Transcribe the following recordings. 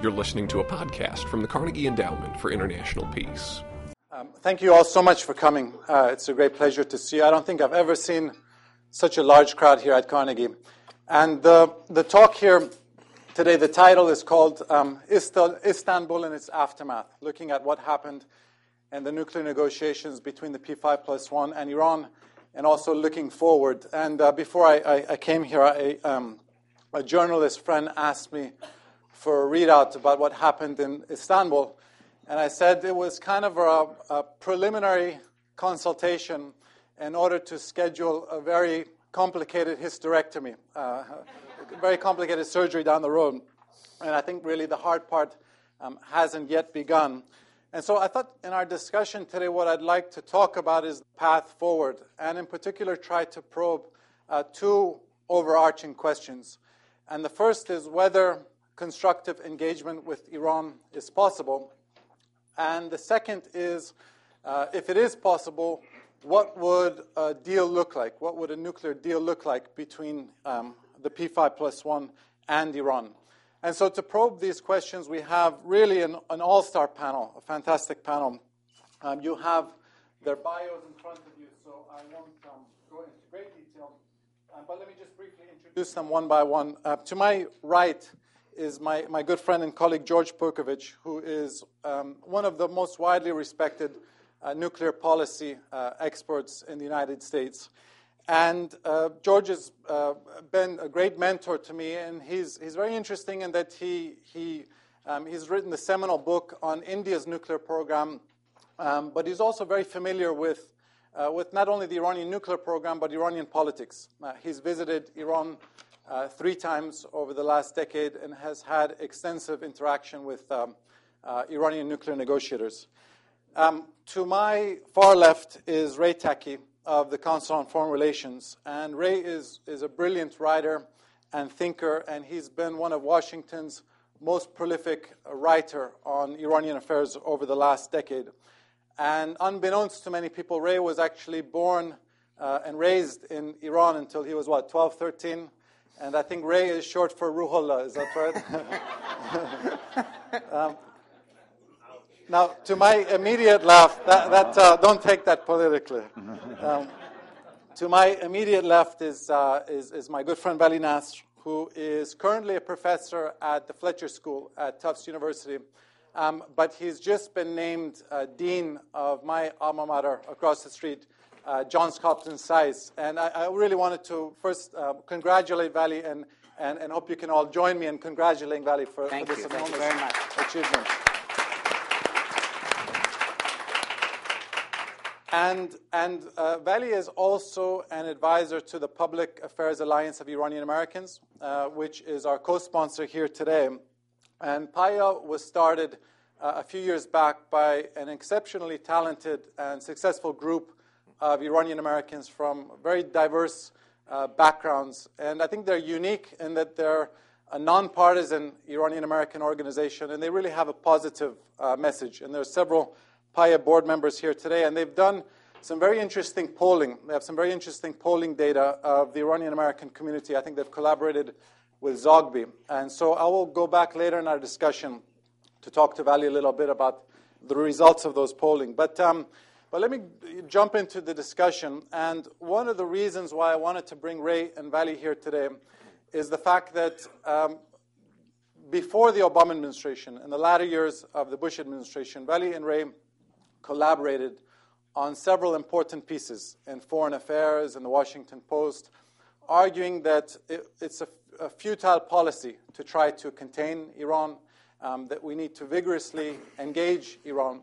You're listening to a podcast from the Carnegie Endowment for International Peace. Um, thank you all so much for coming. Uh, it's a great pleasure to see you. I don't think I've ever seen such a large crowd here at Carnegie. And the, the talk here today, the title is called um, Istanbul and its Aftermath, looking at what happened in the nuclear negotiations between the P5 plus one and Iran, and also looking forward. And uh, before I, I, I, came here, I, um, a journalist friend asked me for a readout about what happened in Istanbul. And I said it was kind of a, a preliminary consultation in order to schedule a very complicated hysterectomy, uh, very complicated surgery down the road. And I think really the hard part um, hasn't yet begun. And so I thought in our discussion today, what I'd like to talk about is the path forward, and in particular, try to probe uh, two overarching questions. And the first is whether constructive engagement with Iran is possible. And the second is, uh, if it is possible, what would a deal look like? What would a nuclear deal look like between um, the P5 plus one and Iran? And so, to probe these questions, we have really an, an all star panel, a fantastic panel. Um, you have their bios in front of you, so I won't um, go into great detail. Uh, but let me just briefly introduce them one by one. Uh, to my right, is my, my good friend and colleague George Perkovich, who is um, one of the most widely respected uh, nuclear policy uh, experts in the United States. And uh, George has uh, been a great mentor to me, and he's, he's very interesting in that he, he, um, he's written the seminal book on India's nuclear program, um, but he's also very familiar with, uh, with not only the Iranian nuclear program, but Iranian politics. Uh, he's visited Iran uh, three times over the last decade and has had extensive interaction with um, uh, Iranian nuclear negotiators. Um, to my far left is Ray Takeyh of the Council on Foreign Relations. And Ray is, is a brilliant writer and thinker, and he's been one of Washington's most prolific writer on Iranian affairs over the last decade. And unbeknownst to many people, Ray was actually born uh, and raised in Iran until he was, what, 12, 13? And I think Ray is short for Ruhollah, is that right? um, now, to my immediate left, that, that uh, don't take that politically. Um, to my immediate left is, uh, is, is, my good friend Vali Nasr, who is currently a professor at the Fletcher School at Tufts University. Um, but he's just been named uh, dean of my alma mater across the street, uh, Johns Hopkins SAIS. And I, I, really wanted to first uh, congratulate Vali and, and, and, hope you can all join me in congratulating Vali for, for this enormous achievement. And, and uh, Vali is also an advisor to the Public Affairs Alliance of Iranian Americans, uh, which is our co sponsor here today. And PAAIA was started uh, a few years back by an exceptionally talented and successful group of Iranian Americans from very diverse uh, backgrounds. And I think they're unique in that they're a nonpartisan Iranian American organization, and they really have a positive uh, message. And there are several PAAIA board members here today, and they've done some very interesting polling. They have some very interesting polling data of the Iranian American community. I think they've collaborated with Zogby. And so I will go back later in our discussion to talk to Vali a little bit about the results of those polling. But um, but let me jump into the discussion. And one of the reasons why I wanted to bring Ray and Vali here today is the fact that um, before the Obama administration, in the latter years of the Bush administration, Vali and Ray collaborated on several important pieces in foreign affairs and the Washington Post, arguing that it, it's a, a, futile policy to try to contain Iran, um, that we need to vigorously engage Iran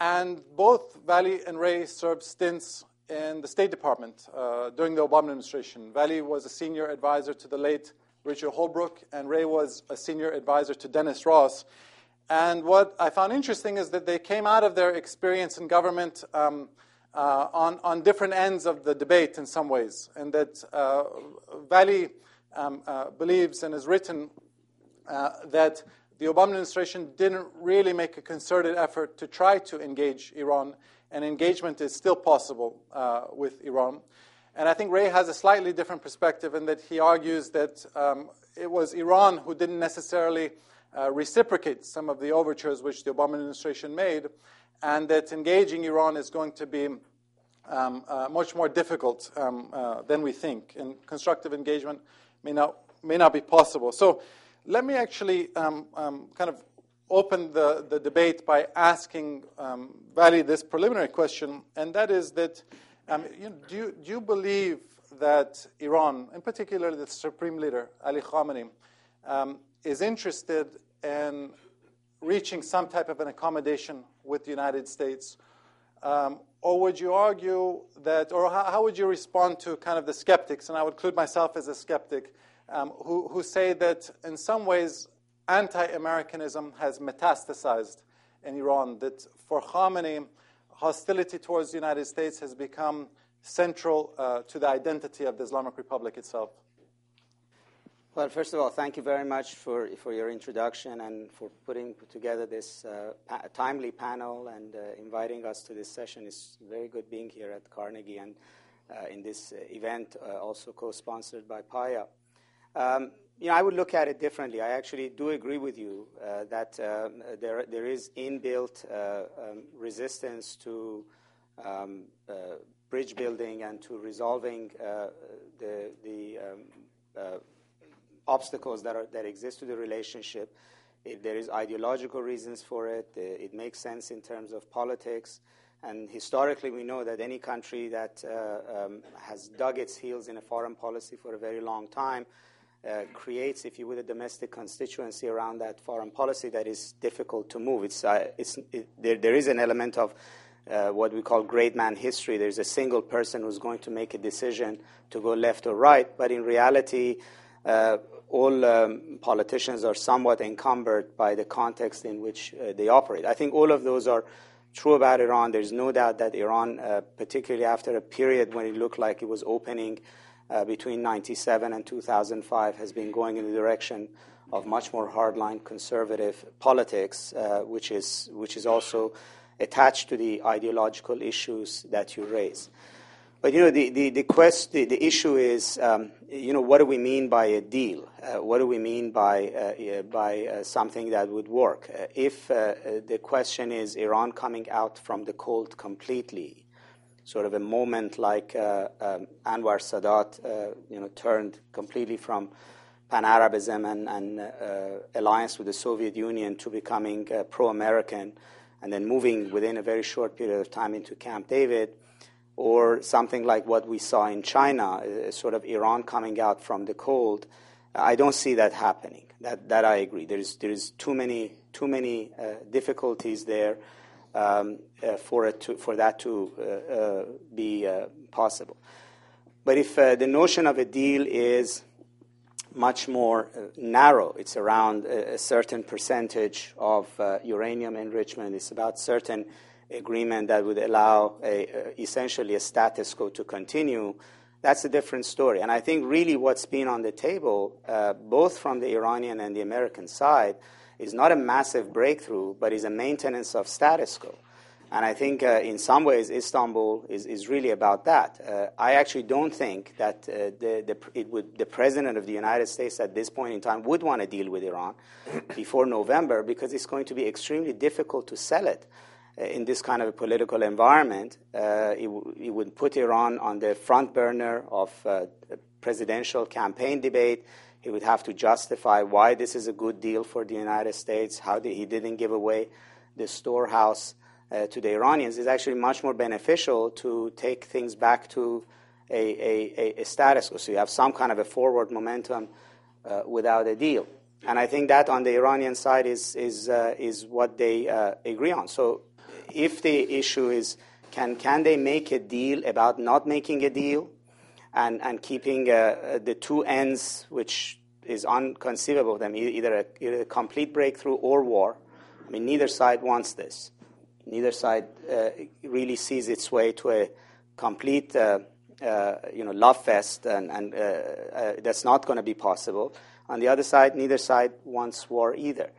and both Vali and Ray served stints in the State Department uh, during the Obama administration. Vali was a senior advisor to the late Richard Holbrooke, and Ray was a senior advisor to Dennis Ross. And what I found interesting is that they came out of their experience in government um, uh, on, on different ends of the debate in some ways, and that uh, Vali um, uh, believes and has written uh, that the Obama administration didn't really make a concerted effort to try to engage Iran, and engagement is still possible uh, with Iran. And I think Ray has a slightly different perspective in that he argues that um, it was Iran who didn't necessarily uh, reciprocate some of the overtures which the Obama administration made, and that engaging Iran is going to be um, uh, much more difficult um, uh, than we think, and constructive engagement may not, may not be possible. So let me actually um, um kind of open the, the debate by asking um, Vali this preliminary question, and that is that um, you do, you, do you believe that Iran, in particular the Supreme Leader, Ali Khamenei, um, is interested in reaching some type of an accommodation with the United States? Um, or would you argue that, or how, how, would you respond to kind of the skeptics, and I would include myself as a skeptic, um, who, who say that in some ways anti Americanism has metastasized in Iran, that for Khamenei, hostility towards the United States has become central uh, to the identity of the Islamic Republic itself? Well, first of all, thank you very much for, for your introduction and for putting together this uh, pa- timely panel and uh, inviting us to this session. It's very good being here at Carnegie and uh, in this event, uh, also co sponsored by PIA. Um, you know, I would look at it differently. I actually do agree with you uh, that um, there, there is inbuilt um, resistance to um, bridge building and to resolving uh, the, the uh, obstacles that, exist to the relationship. If there is ideological reasons for it, uh, it makes sense in terms of politics. And historically, we know that any country that uh, has dug its heels in a foreign policy for a very long time uh, creates, if you would, a domestic constituency around that foreign policy that is difficult to move. It's, uh, it's, it, there, there is an element of uh, what we call great man history. There's a single person who's going to make a decision to go left or right, but in reality, uh, all um, politicians are somewhat encumbered by the context in which uh, they operate. I think all of those are true about Iran. There's no doubt that Iran, uh, particularly after a period when it looked like it was opening uh, between 97 and 2005, has been going in the direction of much more hardline conservative politics, uh, which is which is also attached to the ideological issues that you raise. But you know, the, the, the, quest, the, the issue is, um, you know, what do we mean by a deal? Uh, what do we mean by, uh, by uh, something that would work? Uh, if uh, the question is Iran coming out from the cold completely, sort of a moment like uh, um, Anwar Sadat, you know, turned completely from pan-Arabism and, and alliance with the Soviet Union to becoming pro-American, and then moving within a very short period of time into Camp David, or something like what we saw in China, uh, sort of Iran coming out from the cold. I don't see that happening. That, that I agree. There's, there's too many, too many uh, difficulties there uh, for, it to, for that to uh, uh be uh, possible. But if the notion of a deal is much more uh, narrow. It's around a, certain percentage of uh, uranium enrichment. It's about certain agreement that would allow uh, essentially a status quo to continue. That's a different story. And I think really what's been on the table, uh, both from the Iranian and the American side, not a massive breakthrough, but is a maintenance of status quo. And I think uh, in some ways Istanbul is, is really about that. Uh, I actually don't think that uh, the, the, it would, the president of the United States at this point in time would want to deal with Iran before November because it's going to be extremely difficult to sell it uh, in this kind of a political environment. Uh, it, it, would put Iran on the front burner of uh, presidential campaign debate. He would have to justify why this is a good deal for the United States, how he didn't give away the storehouse uh, to the Iranians is actually much more beneficial to take things back to a, a, a status quo. So you have some kind of a forward momentum uh, without a deal. And I think that on the Iranian side is, is, uh, is what they uh, agree on. So if the issue is can, can they make a deal about not making a deal and, and keeping uh, the two ends, which is unconceivable of them, either a, either a complete breakthrough or war. I mean, neither side wants this. Neither side uh, really sees its way to a complete, uh, uh, you know, love fest, and, and uh, uh, that's not going to be possible. On the other side, neither side wants war either.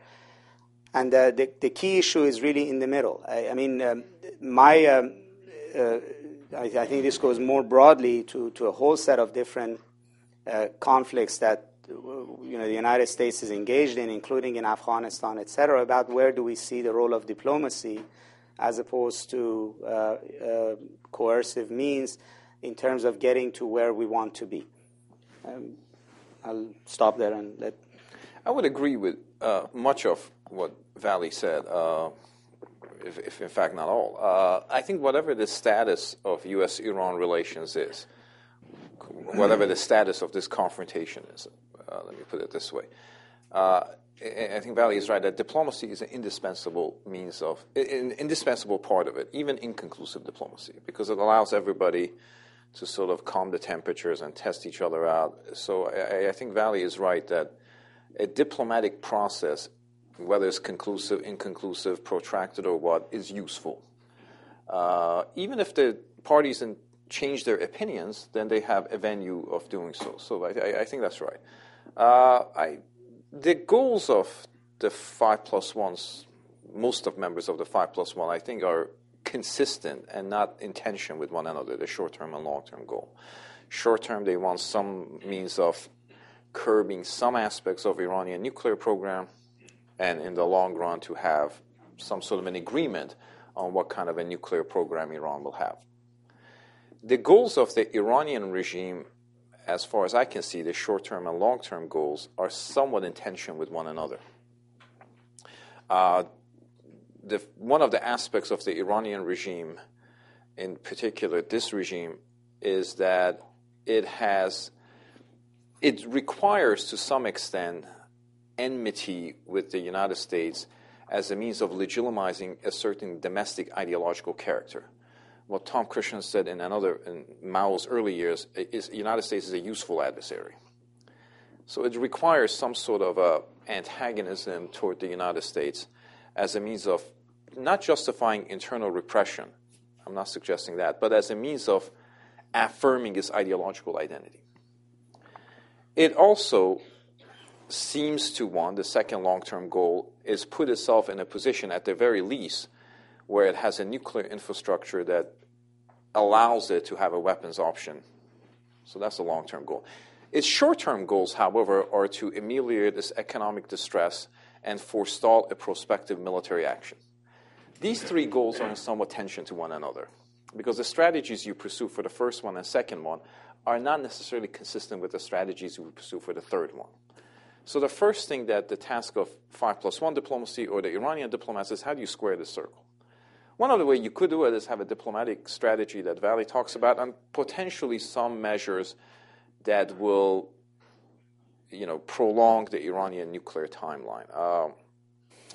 And uh, the, the key issue is really in the middle. I, I mean, um, my, um, I, I, think this goes more broadly to, to a whole set of different conflicts that you know, the United States is engaged in, including in Afghanistan, et cetera, about where do we see the role of diplomacy as opposed to uh, uh, coercive means in terms of getting to where we want to be. Um, I'll stop there and let. I would agree with uh, much of what Vali said, uh, if, if, in fact not all. Uh, I think whatever the status of U.S. Iran relations is, whatever the status of this confrontation is, uh, let me put it this way. Uh, I think Vali is right that diplomacy is an indispensable means of, an indispensable part of it, even inconclusive diplomacy, because it allows everybody to sort of calm the temperatures and test each other out. So I, I think Vali is right that a diplomatic process, whether it's conclusive, inconclusive, protracted, or what, is useful. Uh, even if the parties in, change their opinions, then they have a venue of doing so. So I, I think that's right. Uh, I, the goals of the five plus ones, most of members of the five plus one, I think, are consistent and not in tension with one another, the short term and long term goal. Short term, they want some means of curbing some aspects of Iranian nuclear program, and in the long run, to have some sort of an agreement on what kind of a nuclear program Iran will have. The goals of the Iranian regime, as far as I can see, the short term and long term goals, are somewhat in tension with one another. Uh, the, one of the aspects of the Iranian regime, in particular this regime, is that it has, it requires to some extent enmity with the United States as a means of legitimizing a certain domestic ideological character. What Tom Christensen said in another in Mao's early years is the United States is a useful adversary. So it requires some sort of a antagonism toward the United States as a means of not justifying internal repression, I'm not suggesting that, but as a means of affirming its ideological identity. It also seems to want, the second long term goal, is put itself in a position, at the very least, where it has a nuclear infrastructure that allows it to have a weapons option. So that's a long term goal. Its short term goals, however, are to ameliorate this economic distress and forestall a prospective military action. These three goals are in somewhat tension to one another because the strategies you pursue for the first one and second one are not necessarily consistent with the strategies you pursue for the third one. So the first thing that the task of 5 plus 1 diplomacy or the Iranian diplomats is how do you square the circle? One of the ways you could do it is have a diplomatic strategy that Vali talks about and potentially some measures that will you know, prolong the Iranian nuclear timeline. Um,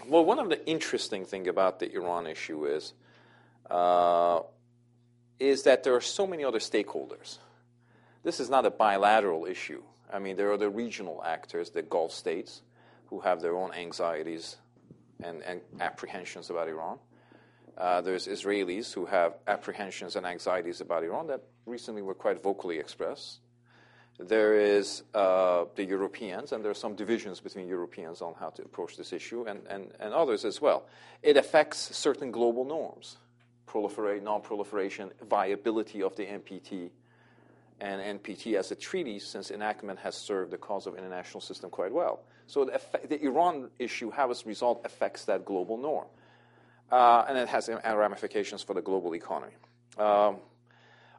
well, one of the interesting thing about the Iran issue is uh, is that there are so many other stakeholders. This is not a bilateral issue. I mean, there are the regional actors, the Gulf states, who have their own anxieties and, and apprehensions about Iran. Uh, there's Israelis who have apprehensions and anxieties about Iran that recently were quite vocally expressed. There is uh, the Europeans, and there are some divisions between Europeans on how to approach this issue, and, and, and others as well. It affects certain global norms proliferate, non proliferation, viability of the NPT, and NPT as a treaty, since enactment has served the cause of international system quite well. So the, effect, the Iran issue, how it's resolved, affects that global norm. Uh, and it has ramifications for the global economy. Um,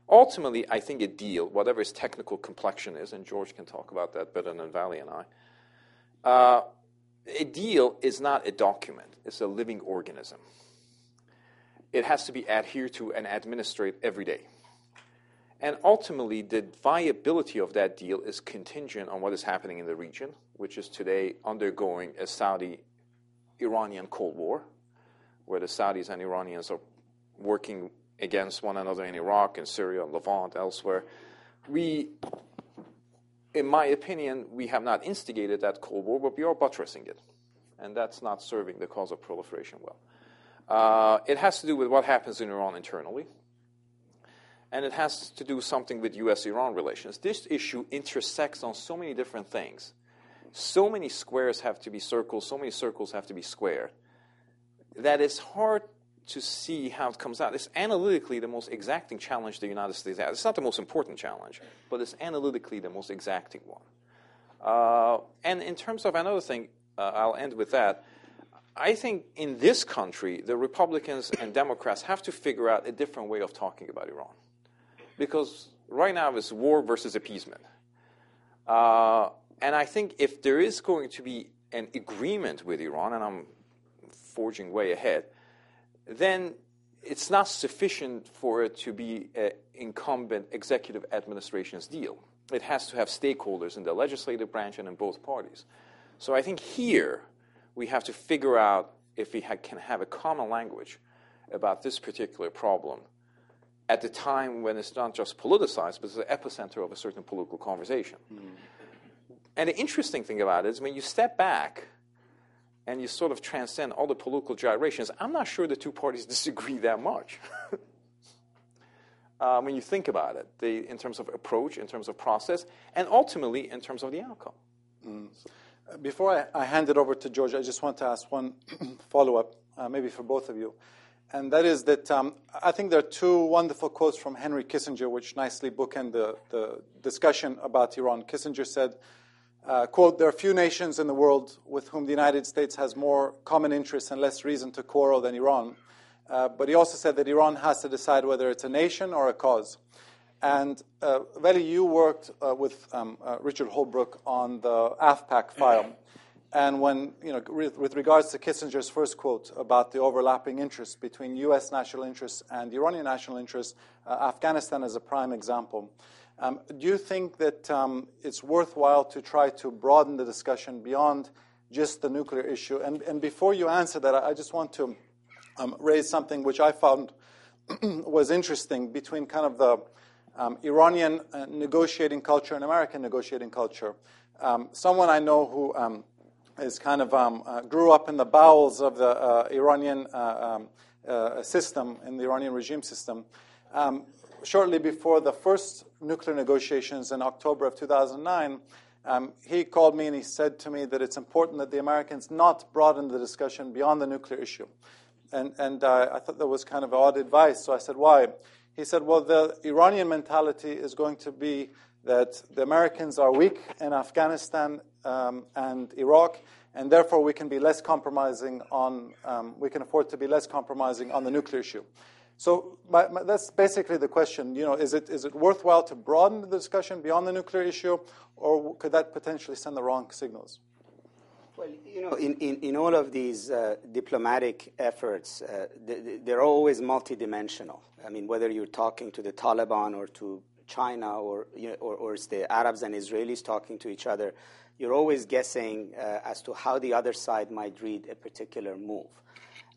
ultimately, I think a deal, whatever its technical complexion is, and George can talk about that better than Vali and I, uh, a deal is not a document, it's a living organism. It has to be adhered to and administered every day. And ultimately, the viability of that deal is contingent on what is happening in the region, which is today undergoing a Saudi Iranian Cold War, where the Saudis and Iranians are working against one another in Iraq and Syria, and Levant, elsewhere. We, in my opinion, we have not instigated that Cold War, but we are buttressing it. And that's not serving the cause of proliferation well. Uh, it has to do with what happens in Iran internally, and it has to do something with U.S. Iran relations. This issue intersects on so many different things. So many squares have to be circles, so many circles have to be squared, that it's hard to see how it comes out. It's analytically the most exacting challenge the United States has. It's not the most important challenge, but it's analytically the most exacting one. Uh, and in terms of another thing, uh, I'll end with that. I think in this country, the Republicans and Democrats have to figure out a different way of talking about Iran. Because right now it's war versus appeasement. Uh, and I think if there is going to be an agreement with Iran, and I'm forging way ahead, then it's not sufficient for it to be an incumbent executive administration's deal. It has to have stakeholders in the legislative branch and in both parties. So I think here we have to figure out if we ha- can have a common language about this particular problem at the time when it's not just politicized, but it's the epicenter of a certain political conversation. Mm. And the interesting thing about it is when you step back and you sort of transcend all the political gyrations, I'm not sure the two parties disagree that much. uh, when you think about it, the, in terms of approach, in terms of process, and ultimately in terms of the outcome. Mm. Before I, I, hand it over to George, I just want to ask one follow up, uh, maybe for both of you. And that is that um, I think there are two wonderful quotes from Henry Kissinger, which nicely bookend the, the discussion about Iran. Kissinger said, uh, quote, there are few nations in the world with whom the United States has more common interests and less reason to quarrel than Iran. Uh, but he also said that Iran has to decide whether it's a nation or a cause. And uh, Vali, you worked uh, with um, uh, Richard Holbrooke on the AfPak file. And when, you know, with, regards to Kissinger's first quote about the overlapping interests between U.S. national interests and Iranian national interests, uh, Afghanistan is a prime example. Um, do you think that um, it's worthwhile to try to broaden the discussion beyond just the nuclear issue? And, and before you answer that, I just want to um, raise something which I found was interesting between kind of the um, Iranian uh, negotiating culture and American negotiating culture. Um, someone I know who um, is kind of uh, grew up in the bowels of the uh, Iranian uh, uh, system, in the Iranian regime system, shortly before the first nuclear negotiations in October of 2009, um, he called me and he said to me that it's important that the Americans not broaden the discussion beyond the nuclear issue. And, and uh, I thought that was kind of odd advice. So I said, why? He said, well, the Iranian mentality is going to be that the Americans are weak in Afghanistan um, and Iraq, and therefore we can be less compromising on, um, we can afford to be less compromising on the nuclear issue. So my, my, that's basically the question. You know, is it is it worthwhile to broaden the discussion beyond the nuclear issue, or could that potentially send the wrong signals? Well, you know, in, in, in all of these uh, diplomatic efforts, uh, they're always multidimensional. I mean, whether you're talking to the Taliban or to China or, you know, or, or it's the Arabs and Israelis talking to each other, you're always guessing uh, as to how the other side might read a particular move.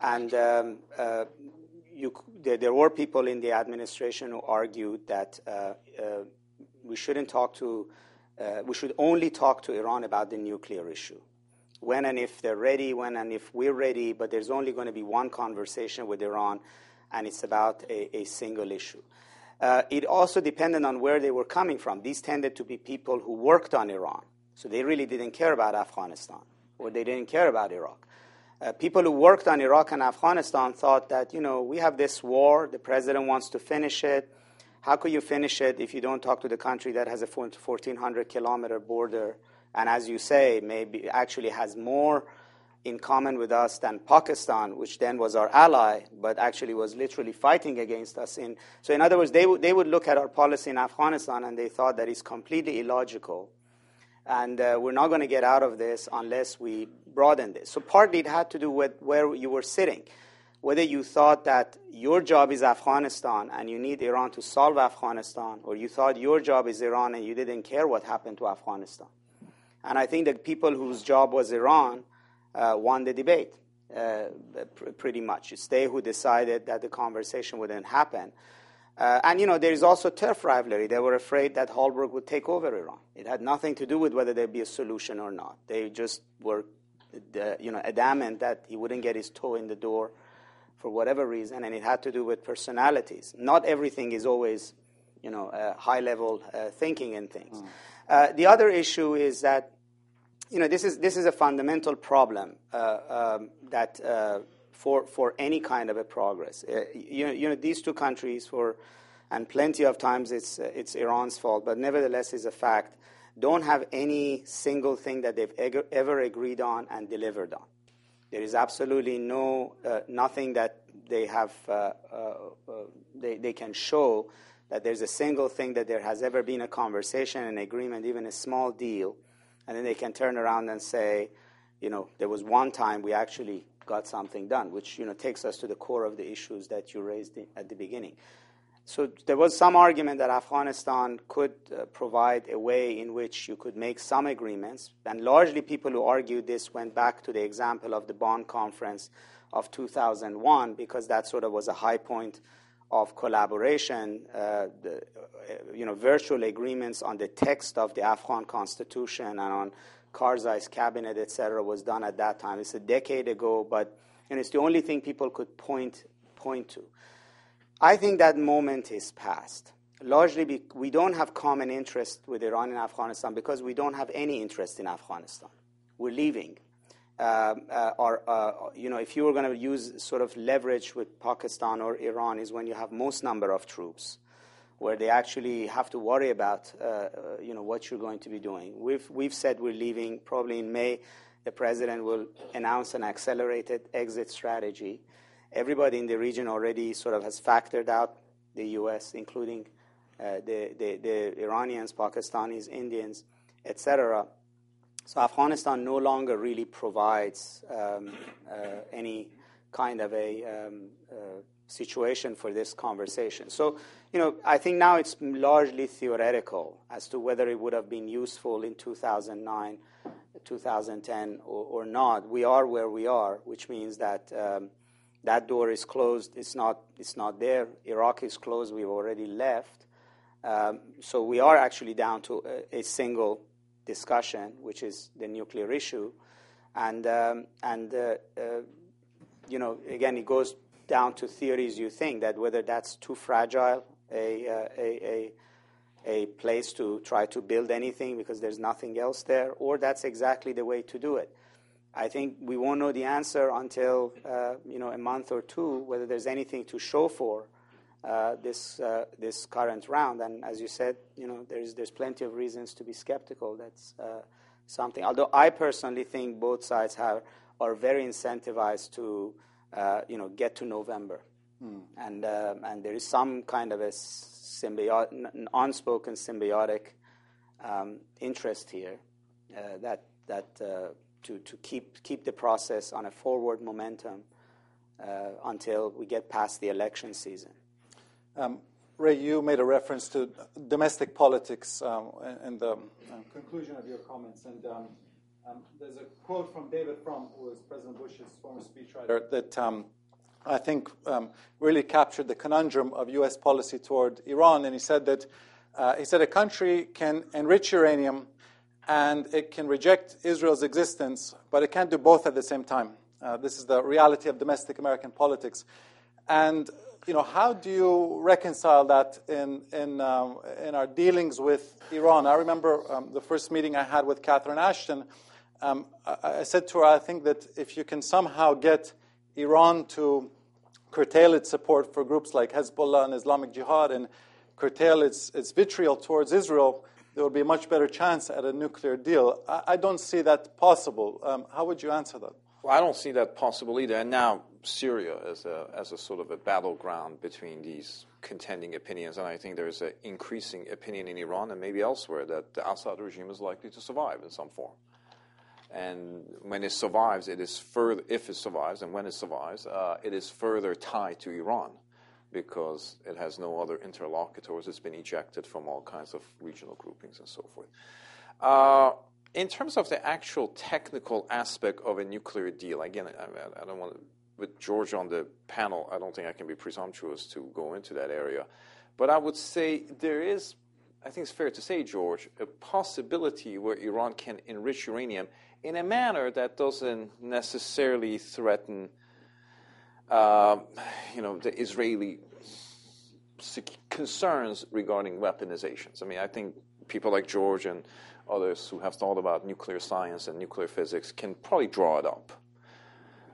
And um, uh, you, there, there, were people in the administration who argued that uh, uh, we shouldn't talk to, uh, we should only talk to Iran about the nuclear issue. When and if they're ready, when and if we're ready, but there's only going to be one conversation with Iran, and it's about a, a single issue. Uh, it also depended on where they were coming from. These tended to be people who worked on Iran, so they really didn't care about Afghanistan, or they didn't care about Iraq. Uh, people who worked on Iraq and Afghanistan thought that, you know, we have this war, the president wants to finish it. How could you finish it if you don't talk to the country that has a 1,400 kilometer border and, as you say, maybe actually has more in common with us than Pakistan, which then was our ally, but actually was literally fighting against us. In, so, in other words, they, w- they would look at our policy in Afghanistan and they thought that it's completely illogical and uh, we're not going to get out of this unless we broaden this. So partly it had to do with where you were sitting, whether you thought that your job is Afghanistan and you need Iran to solve Afghanistan, or you thought your job is Iran and you didn't care what happened to Afghanistan. And I think that people whose job was Iran won the debate. Uh, pr- pretty much. It's they who decided that the conversation wouldn't happen. Uh, and, you know, there is also turf rivalry. They were afraid that Holbrooke would take over Iran. It had nothing to do with whether there'd be a solution or not. They just were, uh, you know, adamant that he wouldn't get his toe in the door for whatever reason, and it had to do with personalities. Not everything is always, you know, uh, high-level uh, thinking and things. Mm. the other issue is that, you know, this is, this is a fundamental problem uh, um, that for, for any kind of a progress. Uh, you, you know, these two countries, for, and plenty of times it's, uh, it's Iran's fault, but nevertheless is a fact. don't have any single thing that they've ever agreed on and delivered on. There is absolutely no uh, nothing that they have uh, uh, uh, they, they can show that there's a single thing that there has ever been a conversation, an agreement, even a small deal, and then they can turn around and say, you know, there was one time we actually got something done, which you know takes us to the core of the issues that you raised at the beginning. So there was some argument that Afghanistan could uh, provide a way in which you could make some agreements, and largely people who argued this went back to the example of the Bonn conference of 2001 because that sort of was a high point of collaboration. Uh, the, uh, you know, virtual agreements on the text of the Afghan constitution and on Karzai's cabinet, etc., was done at that time. It's a decade ago, but and it's the only thing people could point point to. I think that moment is past. Largely, be, we don't have common interest with Iran and Afghanistan because we don't have any interest in Afghanistan. We're leaving. Uh, uh, or, uh, you know, if you were going to use sort of leverage with Pakistan or Iran, is when you have most number of troops, where they actually have to worry about, uh, you know, what you're going to be doing. We've we've said we're leaving. Probably in May, the president will announce an accelerated exit strategy everybody in the region already sort of has factored out the U.S., including the, Iranians, Pakistanis, Indians, etc. So Afghanistan no longer really provides um, uh, any kind of a um, uh, situation for this conversation. So, you know, I think now it's largely theoretical as to whether it would have been useful in 2009, 2010, or, or not. We are where we are, which means that. Um, that door is closed. It's not, it's not there. Iraq is closed. We've already left. Um, so we are actually down to a, a, single discussion, which is the nuclear issue. And, um, and uh, uh, you know, again, it goes down to theories you think that whether that's too fragile a, uh, a, a, a place to try to build anything because there's nothing else there, or that's exactly the way to do it. I think we won't know the answer until uh, you know a month or two whether there's anything to show for this uh, this current round. And as you said, you know there's there's plenty of reasons to be skeptical. That's uh, something. Although I personally think both sides have are very incentivized to uh, you know get to November, mm. and um, and there is some kind of a symbiotic, unspoken symbiotic um, interest here uh, that that to, to keep, keep the process on a forward momentum uh, until we get past the election season. Um, Ray, you made a reference to domestic politics um, in the um, conclusion of your comments. And um, um, there's a quote from David Frum, who was President Bush's former speechwriter, that um, I think really captured the conundrum of U.S. policy toward Iran. And he said that uh, he said a country can enrich uranium and it can reject Israel's existence, but it can't do both at the same time. Uh, this is the reality of domestic American politics. And you know, how do you reconcile that in, in, um, in our dealings with Iran? I remember um, the first meeting I had with Catherine Ashton. Um, I, I, said to her, I think that if you can somehow get Iran to curtail its support for groups like Hezbollah and Islamic Jihad and curtail its, its vitriol towards Israel, there would be a much better chance at a nuclear deal. I, I don't see that possible. Um, how would you answer that? I don't see that possible either. And now Syria as a, as a sort of a battleground between these contending opinions. And I think there's an increasing opinion in Iran and maybe elsewhere that the Assad regime is likely to survive in some form. And when it survives, it is further, if it survives, and when it survives, uh, it is further tied to Iran because it has no other interlocutors. It's been ejected from all kinds of regional groupings and so forth. Uh, in terms of the actual technical aspect of a nuclear deal, again, I, I don't want to, with George on the panel, I don't think I can be presumptuous to go into that area. But I would say there is, I think it's fair to say, George, a possibility where Iran can enrich uranium in a manner that doesn't necessarily threaten uh, you know, the Israeli concerns regarding weaponizations. I mean, I think people like George and others who have thought about nuclear science and nuclear physics can probably draw it up.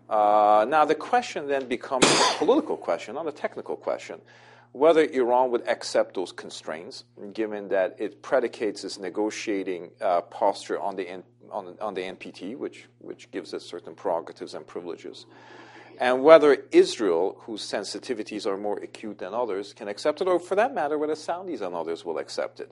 Uh, now, the question then becomes a political question, not a technical question. whether Iran would accept those constraints, given that it predicates its negotiating uh, posture on the, N- on, on, the NPT, which, which gives it certain prerogatives and privileges, and whether Israel, whose sensitivities are more acute than others, can accept it, or for that matter, whether Saudis and others will accept it.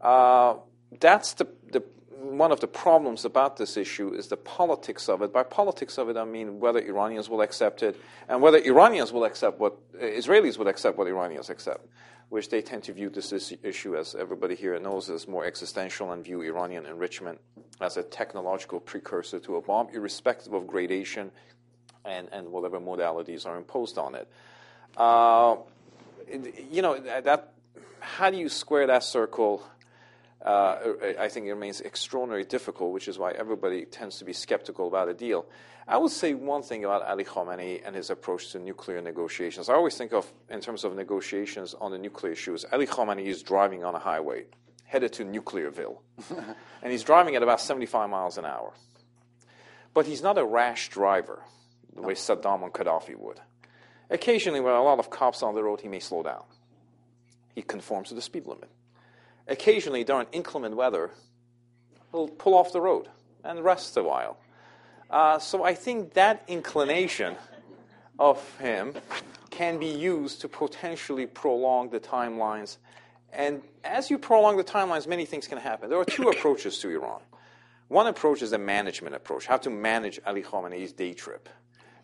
Uh, that's the, the one of the problems about this issue is the politics of it. By politics of it, I mean whether Iranians will accept it and whether Iranians will accept what Israelis would accept what Iranians accept, which they tend to view this issue, as everybody here knows, as more existential and view Iranian enrichment as a technological precursor to a bomb, irrespective of gradation and, and whatever modalities are imposed on it. Uh, you know, that, how do you square that circle? Uh, I think it remains extraordinarily difficult, which is why everybody tends to be skeptical about a deal. I would say one thing about Ali Khamenei and his approach to nuclear negotiations. I always think of, in terms of negotiations on the nuclear issues, Ali Khamenei is driving on a highway headed to Nuclearville. and he's driving at about 75 miles an hour. But he's not a rash driver the way Saddam and Gaddafi would. Occasionally, when a lot of cops on the road, he may slow down. He conforms to the speed limit occasionally during inclement weather, will pull off the road and rest a while. Uh, so I think that inclination of him can be used to potentially prolong the timelines. And as you prolong the timelines, many things can happen. There are two approaches to Iran. One approach is a management approach, how to manage Ali Khamenei's day trip.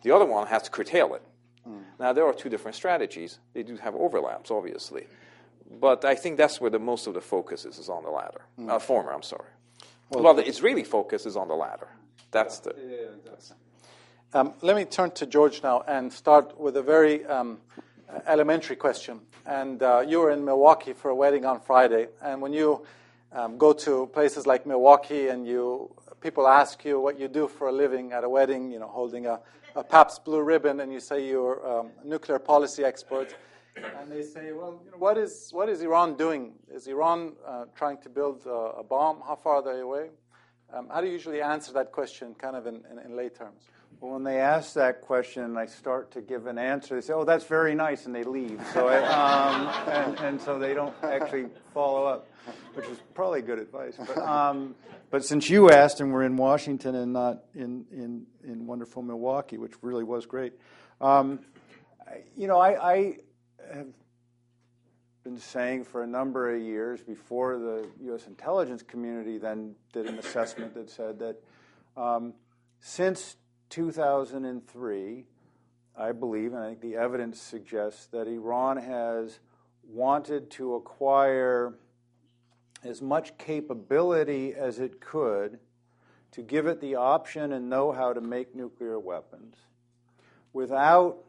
The other one has to curtail it. Mm. Now, there are two different strategies. They do have overlaps, obviously but I think that's where the most of the focus is, is on the latter. Mm. Uh, former, I'm sorry. Well, well, the Israeli focus is on the latter. That's the. Yeah, yeah, um, let me turn to George now and start with a very um, elementary question. And uh, you were in Milwaukee for a wedding on Friday, and when you um, go to places like Milwaukee and you people ask you what you do for a living at a wedding, you know, holding a, a Pabst Blue Ribbon, and you say you're a um, nuclear policy expert and they say, well, you know, what is what is Iran doing? Is Iran uh, trying to build a, a, bomb? How far are they away? Um, how do you usually answer that question, kind of in, in, in lay terms? Well, when they ask that question and I start to give an answer, they say, "Oh, that's very nice," and they leave. So, I, um, and, and, so they don't actually follow up, which is probably good advice. But, um, but since you asked, and we're in Washington and not in in, in wonderful Milwaukee, which really was great, um, you know, I, I have been saying for a number of years before the U.S. intelligence community then did an assessment that said that um, since 2003, I believe, and I think the evidence suggests that Iran has wanted to acquire as much capability as it could to give it the option and know how to make nuclear weapons without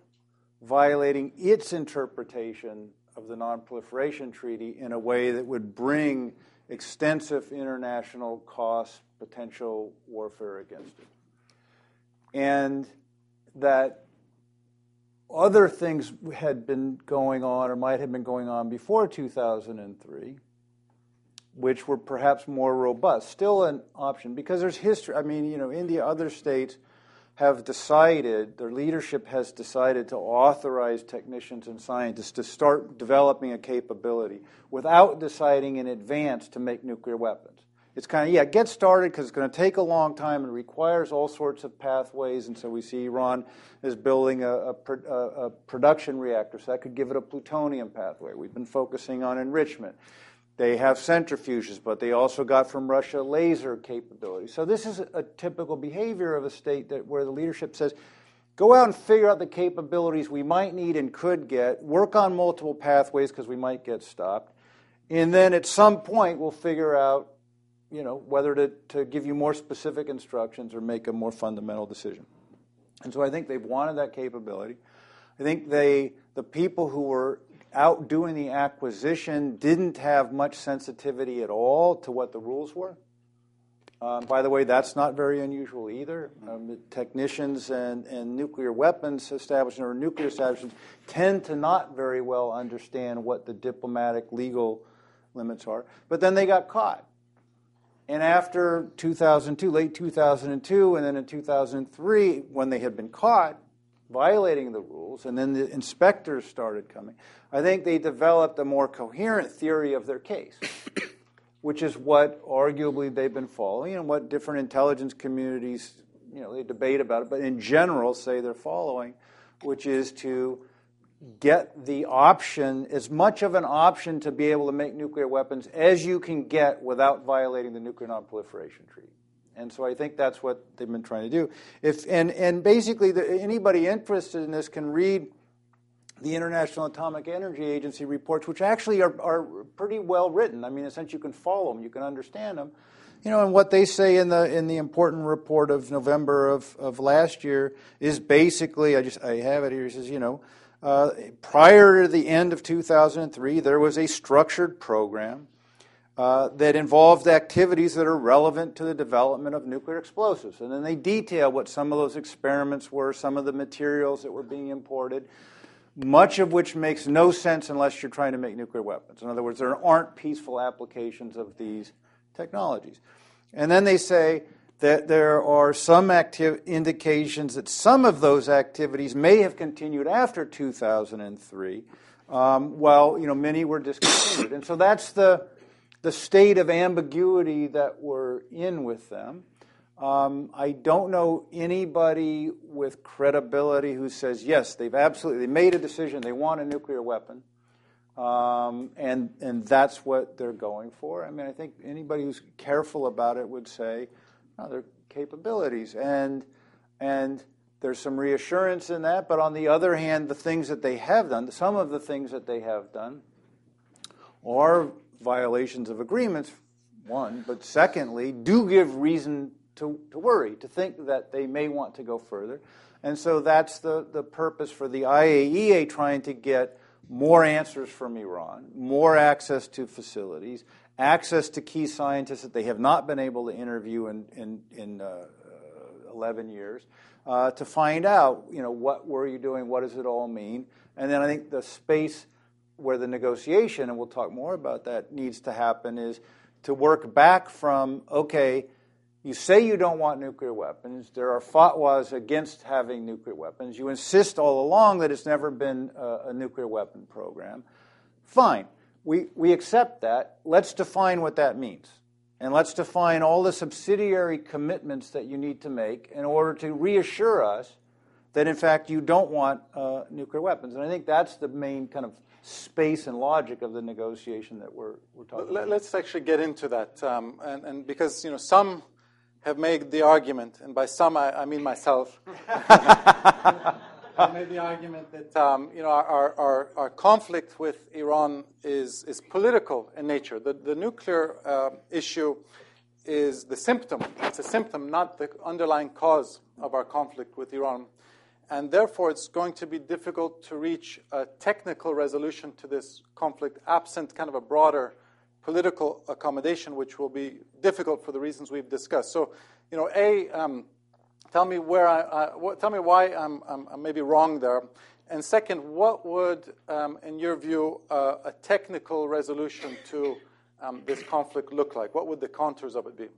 violating its interpretation of the Nonproliferation Treaty in a way that would bring extensive international cost, potential warfare against it. And that other things had been going on or might have been going on before 2003, which were perhaps more robust. Still an option because there's history. I mean, you know, India, other states have decided, their leadership has decided to authorize technicians and scientists to start developing a capability without deciding in advance to make nuclear weapons. It's kind of, yeah, get started because it's going to take a long time and requires all sorts of pathways. And so we see Iran is building a, a, a, production reactor, so that could give it a plutonium pathway. We've been focusing on enrichment. They have centrifuges, but they also got from Russia laser capability. So this is a typical behavior of a state that where the leadership says, go out and figure out the capabilities we might need and could get, work on multiple pathways because we might get stopped, and then at some point we'll figure out, you know, whether to, to give you more specific instructions or make a more fundamental decision. And so I think they've wanted that capability. I think they, the people who were out doing the acquisition didn't have much sensitivity at all to what the rules were. Um, by the way, that's not very unusual either. Um, technicians and, and nuclear weapons establishments or nuclear establishments tend to not very well understand what the diplomatic legal limits are. But then they got caught. And after 2002, late 2002, and then in 2003, when they had been caught, violating the rules, and then the inspectors started coming, I think they developed a more coherent theory of their case, which is what arguably they've been following and what different intelligence communities, you know, they debate about it, but in general say they're following, which is to get the option, as much of an option to be able to make nuclear weapons as you can get without violating the Nuclear Nonproliferation Treaty. And so I think that's what they've been trying to do. If, and, and basically, the, anybody interested in this can read the International Atomic Energy Agency reports, which actually are, are pretty well written. I mean, in a sense, you can follow them, you can understand them. You know, and what they say in the in the important report of November of, of last year is basically, I just I have it here. He says, you know, uh, prior to the end of 2003, there was a structured program uh, that involved activities that are relevant to the development of nuclear explosives. And then they detail what some of those experiments were, some of the materials that were being imported, much of which makes no sense unless you're trying to make nuclear weapons. In other words, there aren't peaceful applications of these technologies. And then they say that there are some acti- indications that some of those activities may have continued after 2003, um, while you know many were discontinued. and so that's the the state of ambiguity that we're in with them. Um, I don't know anybody with credibility who says yes, they've absolutely they made a decision, they want a nuclear weapon, um, and and that's what they're going for. I mean, I think anybody who's careful about it would say no, their capabilities. And, and there's some reassurance in that. But on the other hand, the things that they have done, some of the things that they have done, are violations of agreements, one, but secondly, do give reason to, to worry, to think that they may want to go further. And so that's the, the purpose for the IAEA trying to get more answers from Iran, more access to facilities, access to key scientists that they have not been able to interview in, in, in uh, 11 years, uh, to find out, you know, what were you doing, what does it all mean? And then I think the space where the negotiation, and we'll talk more about that, needs to happen is to work back from, okay, you say you don't want nuclear weapons. There are fatwas against having nuclear weapons. You insist all along that it's never been a, a nuclear weapon program. Fine we, we accept that. Let's define what that means. And let's define all the subsidiary commitments that you need to make in order to reassure us that, in fact, you don't want uh, nuclear weapons. And I think that's the main kind of space and logic of the negotiation that we're, we're talking Let, about. Let's actually get into that. Um, and, and because, you know, some have made the argument, and by some I, I mean myself. I made the argument that um, you know our, our, our, conflict with Iran is, is political in nature. The, the nuclear uh, issue is the symptom. It's a symptom, not the underlying cause of our conflict with Iran. And therefore, it's going to be difficult to reach a technical resolution to this conflict absent kind of a broader political accommodation, which will be difficult for the reasons we've discussed. So, you know, A, um, Tell me where I, uh, tell me why I'm, I'm, I'm, maybe wrong there. And second, what would, um, in your view, uh, a technical resolution to um, this conflict look like? What would the contours of it be?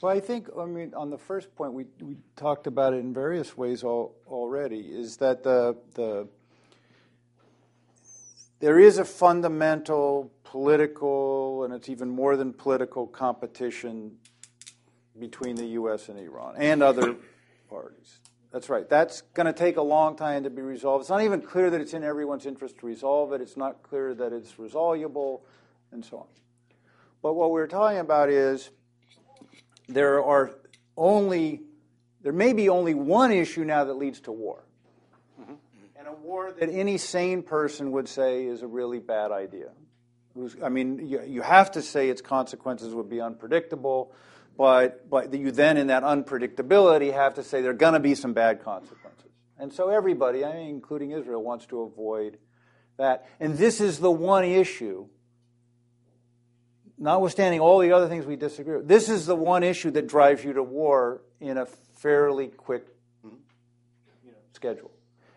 Well, I think, I mean, on the first point, we, we talked about it in various ways all, already, is that the, the, there is a fundamental political, and it's even more than political, competition between the U.S. and Iran and other parties. That's right. That's going to take a long time to be resolved. It's not even clear that it's in everyone's interest to resolve it. It's not clear that it's resolvable, and so on. But what we're talking about is there are only there may be only one issue now that leads to war. Mm-hmm. And a war that any sane person would say is a really bad idea. I mean, you, you have to say its consequences would be unpredictable but, but you then, in that unpredictability, have to say there are going to be some bad consequences. And so everybody, I mean, including Israel, wants to avoid that. And this is the one issue, notwithstanding all the other things we disagree with, this is the one issue that drives you to war in a fairly quick mm-hmm. you know, schedule.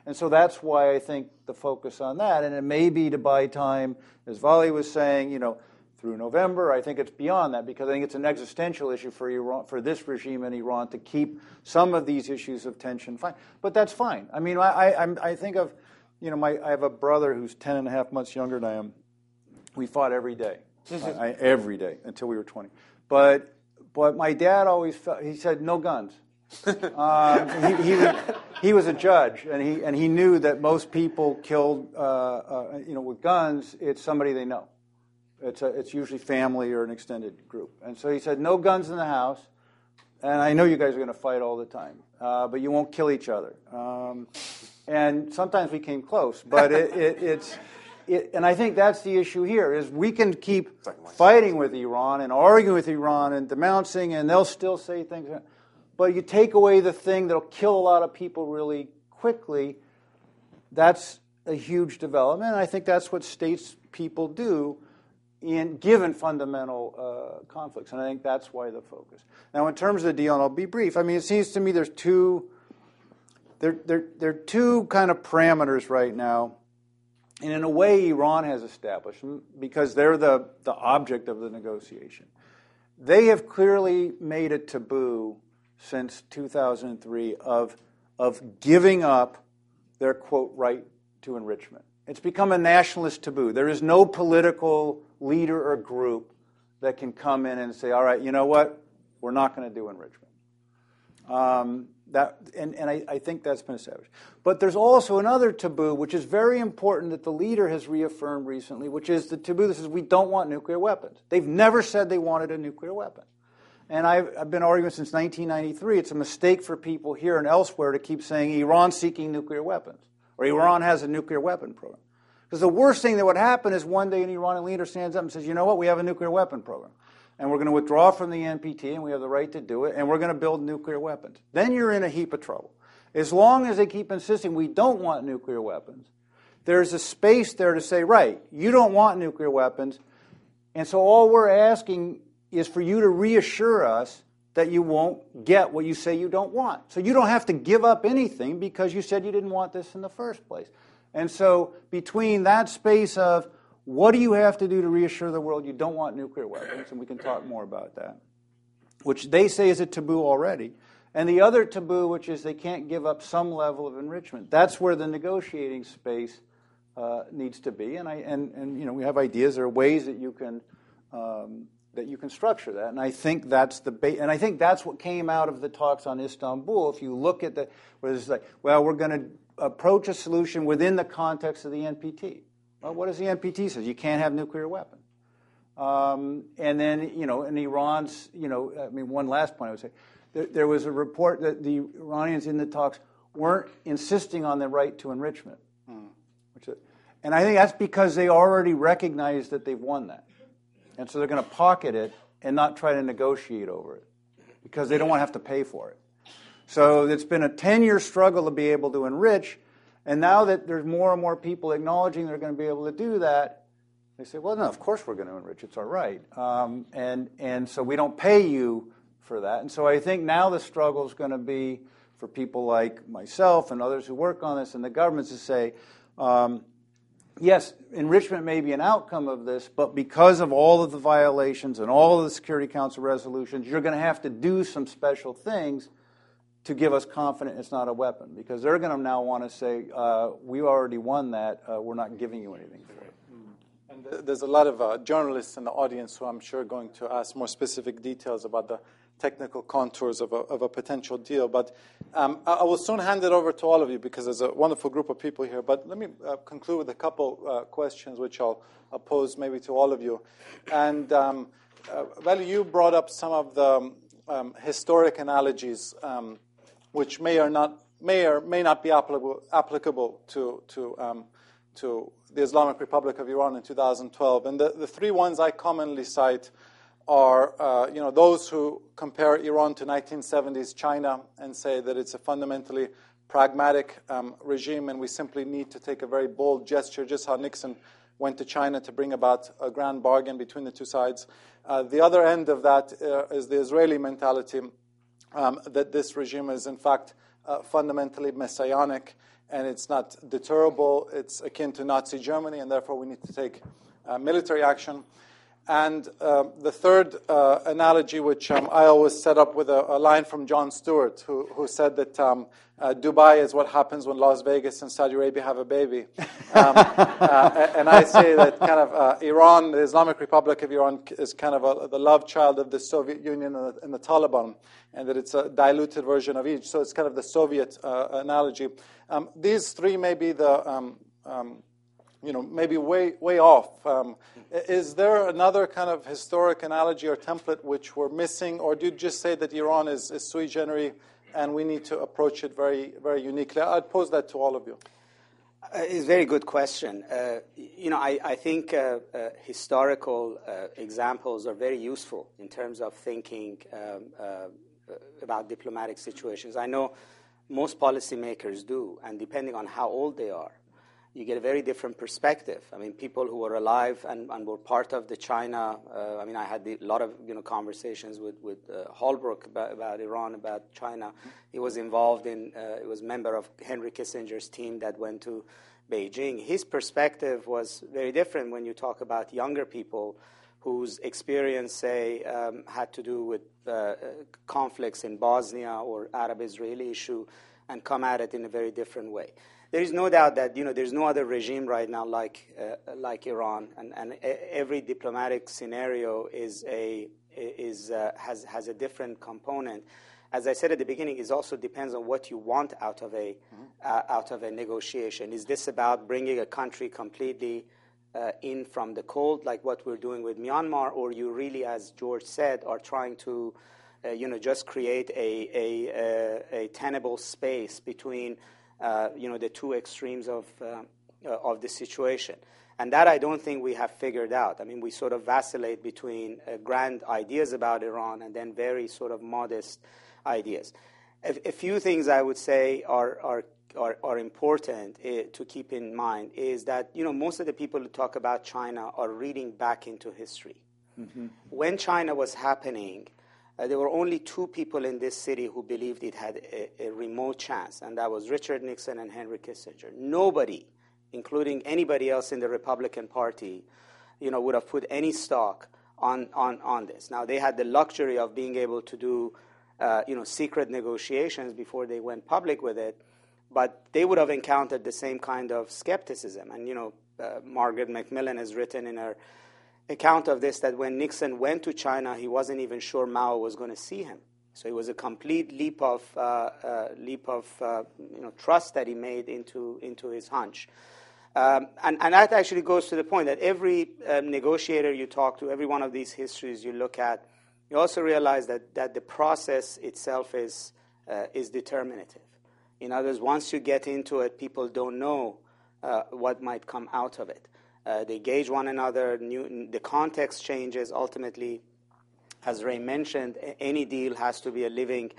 And so that's why I think the focus on that, and it may be to buy time, as Vali was saying, you know, through November. I think it's beyond that because I think it's an existential issue for Iran, for this regime in Iran to keep some of these issues of tension fine. But that's fine. I mean, I, I, I think of, you know, my, I have a brother who's 10 and a half months younger than I am. We fought every day, I, every day until we were 20. But, but my dad always felt, he said, no guns. um, he, he, was, he, was, a judge, and he, and he knew that most people killed, uh, uh, you know, with guns, it's somebody they know. It's, a, it's usually family or an extended group. And so he said, no guns in the house. And I know you guys are going to fight all the time, uh, but you won't kill each other. Um, and sometimes we came close, but it, it, it's, it, and I think that's the issue here: is we can keep fighting with Iran and arguing with Iran and denouncing, and they'll still say things. But you take away the thing that'll kill a lot of people really quickly. That's a huge development. And I think that's what states people do in given fundamental uh, conflicts. And I think that's why the focus. Now, in terms of the deal, and I'll be brief, I mean, it seems to me there's two, there, there, there are two kind of parameters right now. And in a way, Iran has established them because they're the, the object of the negotiation. They have clearly made a taboo since 2003 of, of giving up their, quote, right to enrichment. It's become a nationalist taboo. There is no political leader or group that can come in and say, all right, you know what? We're not going to do enrichment. Um, that, and and I, I, think that's been established. But there's also another taboo, which is very important that the leader has reaffirmed recently, which is the taboo that says we don't want nuclear weapons. They've never said they wanted a nuclear weapon. And I've, I've been arguing since 1993 it's a mistake for people here and elsewhere to keep saying Iran's seeking nuclear weapons or Iran has a nuclear weapon program. Because the worst thing that would happen is one day an Iranian leader stands up and says, you know what, we have a nuclear weapon program. And we're going to withdraw from the NPT, and we have the right to do it, and we're going to build nuclear weapons. Then you're in a heap of trouble. As long as they keep insisting we don't want nuclear weapons, there's a space there to say, right, you don't want nuclear weapons, and so all we're asking is for you to reassure us that you won't get what you say you don't want. So you don't have to give up anything because you said you didn't want this in the first place. And so, between that space of what do you have to do to reassure the world you don't want nuclear weapons, and we can talk more about that, which they say is a taboo already, and the other taboo, which is they can't give up some level of enrichment. That's where the negotiating space uh, needs to be. And, I, and, and you know, we have ideas, there are ways that you can. Um, that you can structure that. And I think that's the ba- and I think that's what came out of the talks on Istanbul. If you look at the where it's like, well, we're going to approach a solution within the context of the NPT. Well, what does the NPT say? You can't have nuclear weapons. Um, and then, you know, in Iran's, you know, I mean, one last point I would say, there, there, was a report that the Iranians in the talks weren't insisting on the right to enrichment. Hmm. Which, and I think that's because they already recognize that they've won that. And so they're going to pocket it and not try to negotiate over it because they don't want to have to pay for it. So it's been a 10 year struggle to be able to enrich. And now that there's more and more people acknowledging they're going to be able to do that, they say, well, no, of course we're going to enrich. It's our right. Um, and, and so we don't pay you for that. And so I think now the struggle is going to be for people like myself and others who work on this and the governments to say, um, yes, enrichment may be an outcome of this, but because of all of the violations and all of the Security Council resolutions, you're going to have to do some special things to give us confidence it's not a weapon because they're going to now want to say, uh, we already won that, uh, we're not giving you anything for it. Mm. And there's a lot of uh, journalists in the audience who I'm sure are going to ask more specific details about the technical contours of a, of a potential deal. But um, I, will soon hand it over to all of you because there's a wonderful group of people here. But let me uh, conclude with a couple uh, questions which I'll, pose maybe to all of you. And um, uh, Vali, you brought up some of the um, historic analogies um, which may or not may or may not be applicable, applicable to to um, to the Islamic Republic of Iran in 2012. And the, the three ones I commonly cite are uh, you know those who compare Iran to 1970s China and say that it's a fundamentally pragmatic um, regime, and we simply need to take a very bold gesture, just how Nixon went to China to bring about a grand bargain between the two sides. Uh, the other end of that uh, is the Israeli mentality um, that this regime is, in fact, uh, fundamentally messianic and it's not deterrable. It's akin to Nazi Germany, and therefore we need to take uh, military action. And um, the third uh, analogy, which um, I always set up with a, a, line from Jon Stewart, who, who said that um, uh, Dubai is what happens when Las Vegas and Saudi Arabia have a baby. Um, uh, and I say that kind of uh, Iran, the Islamic Republic of Iran, is kind of a, the love child of the Soviet Union and the, and the, Taliban, and that it's a diluted version of each. So it's kind of the Soviet uh, analogy. Um, these three may be the um, um, you know, maybe way, way off. Um, is there another kind of historic analogy or template which we're missing, or do you just say that Iran is, is sui generis and we need to approach it very, very uniquely? I'd pose that to all of you. Uh, it's a very good question. Uh, you know, I, I think uh, uh historical uh, examples are very useful in terms of thinking um, uh, about diplomatic situations. I know most policymakers do, and depending on how old they are, you get a very different perspective. I mean, people who were alive and, and were part of the China. Uh, I mean, I had a lot of you know conversations with with uh, Holbrooke about, about, Iran, about China. He was involved in. Uh, he was member of Henry Kissinger's team that went to Beijing. His perspective was very different when you talk about younger people whose experience, say, um, had to do with uh, conflicts in Bosnia or Arab-Israeli issue, and come at it in a very different way there is no doubt that you know there's no other regime right now like uh, like Iran, and, and every diplomatic scenario is a is uh, has has a different component. As I said at the beginning, it also depends on what you want out of a mm-hmm. uh, out of a negotiation. Is this about bringing a country completely uh, in from the cold, like what we're doing with Myanmar, or you really, as George said, are trying to uh, you know just create a a, a, a tenable space between uh, you know, the two extremes of, uh, uh, of the situation. And that I don't think we have figured out. I mean, we sort of vacillate between uh, grand ideas about Iran and then very sort of modest ideas. A, a few things I would say are, are, are, are important uh, to keep in mind is that, you know, most of the people who talk about China are reading back into history. Mm-hmm. When China was happening, uh, there were only two people in this city who believed it had a, a, remote chance, and that was Richard Nixon and Henry Kissinger. Nobody, including anybody else in the Republican Party, you know, would have put any stock on, on, on this. Now, they had the luxury of being able to do, uh, you know, secret negotiations before they went public with it, but they would have encountered the same kind of skepticism. And, you know, uh, Margaret MacMillan has written in her account of this that when Nixon went to China, he wasn't even sure Mao was going to see him. So it was a complete leap of uh, uh, leap of uh, you know trust that he made into into his hunch. Um, and, and that actually goes to the point that every um, negotiator you talk to, every one of these histories you look at, you also realize that, that the process itself is, uh, is determinative. In other words, once you get into it, people don't know uh, what might come out of it. Uh, they gauge one another. New, the context changes. Ultimately, as Ray mentioned, any deal has to be a living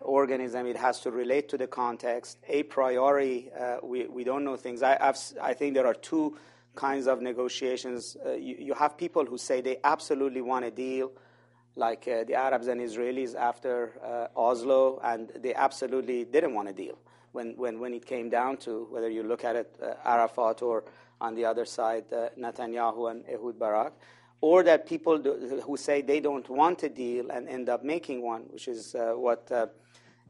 organism. It has to relate to the context. A priori, uh, we, we don't know things. I, I've, i think there are two kinds of negotiations. Uh, you, you, have people who say they absolutely want a deal, like uh, the Arabs and Israelis after uh, Oslo, and they absolutely didn't want a deal when, when, when it came down to whether you look at it, uh, Arafat or on the other side, uh, Netanyahu and Ehud Barak, or that people do, who say they don't want a deal and end up making one, which is uh, what uh,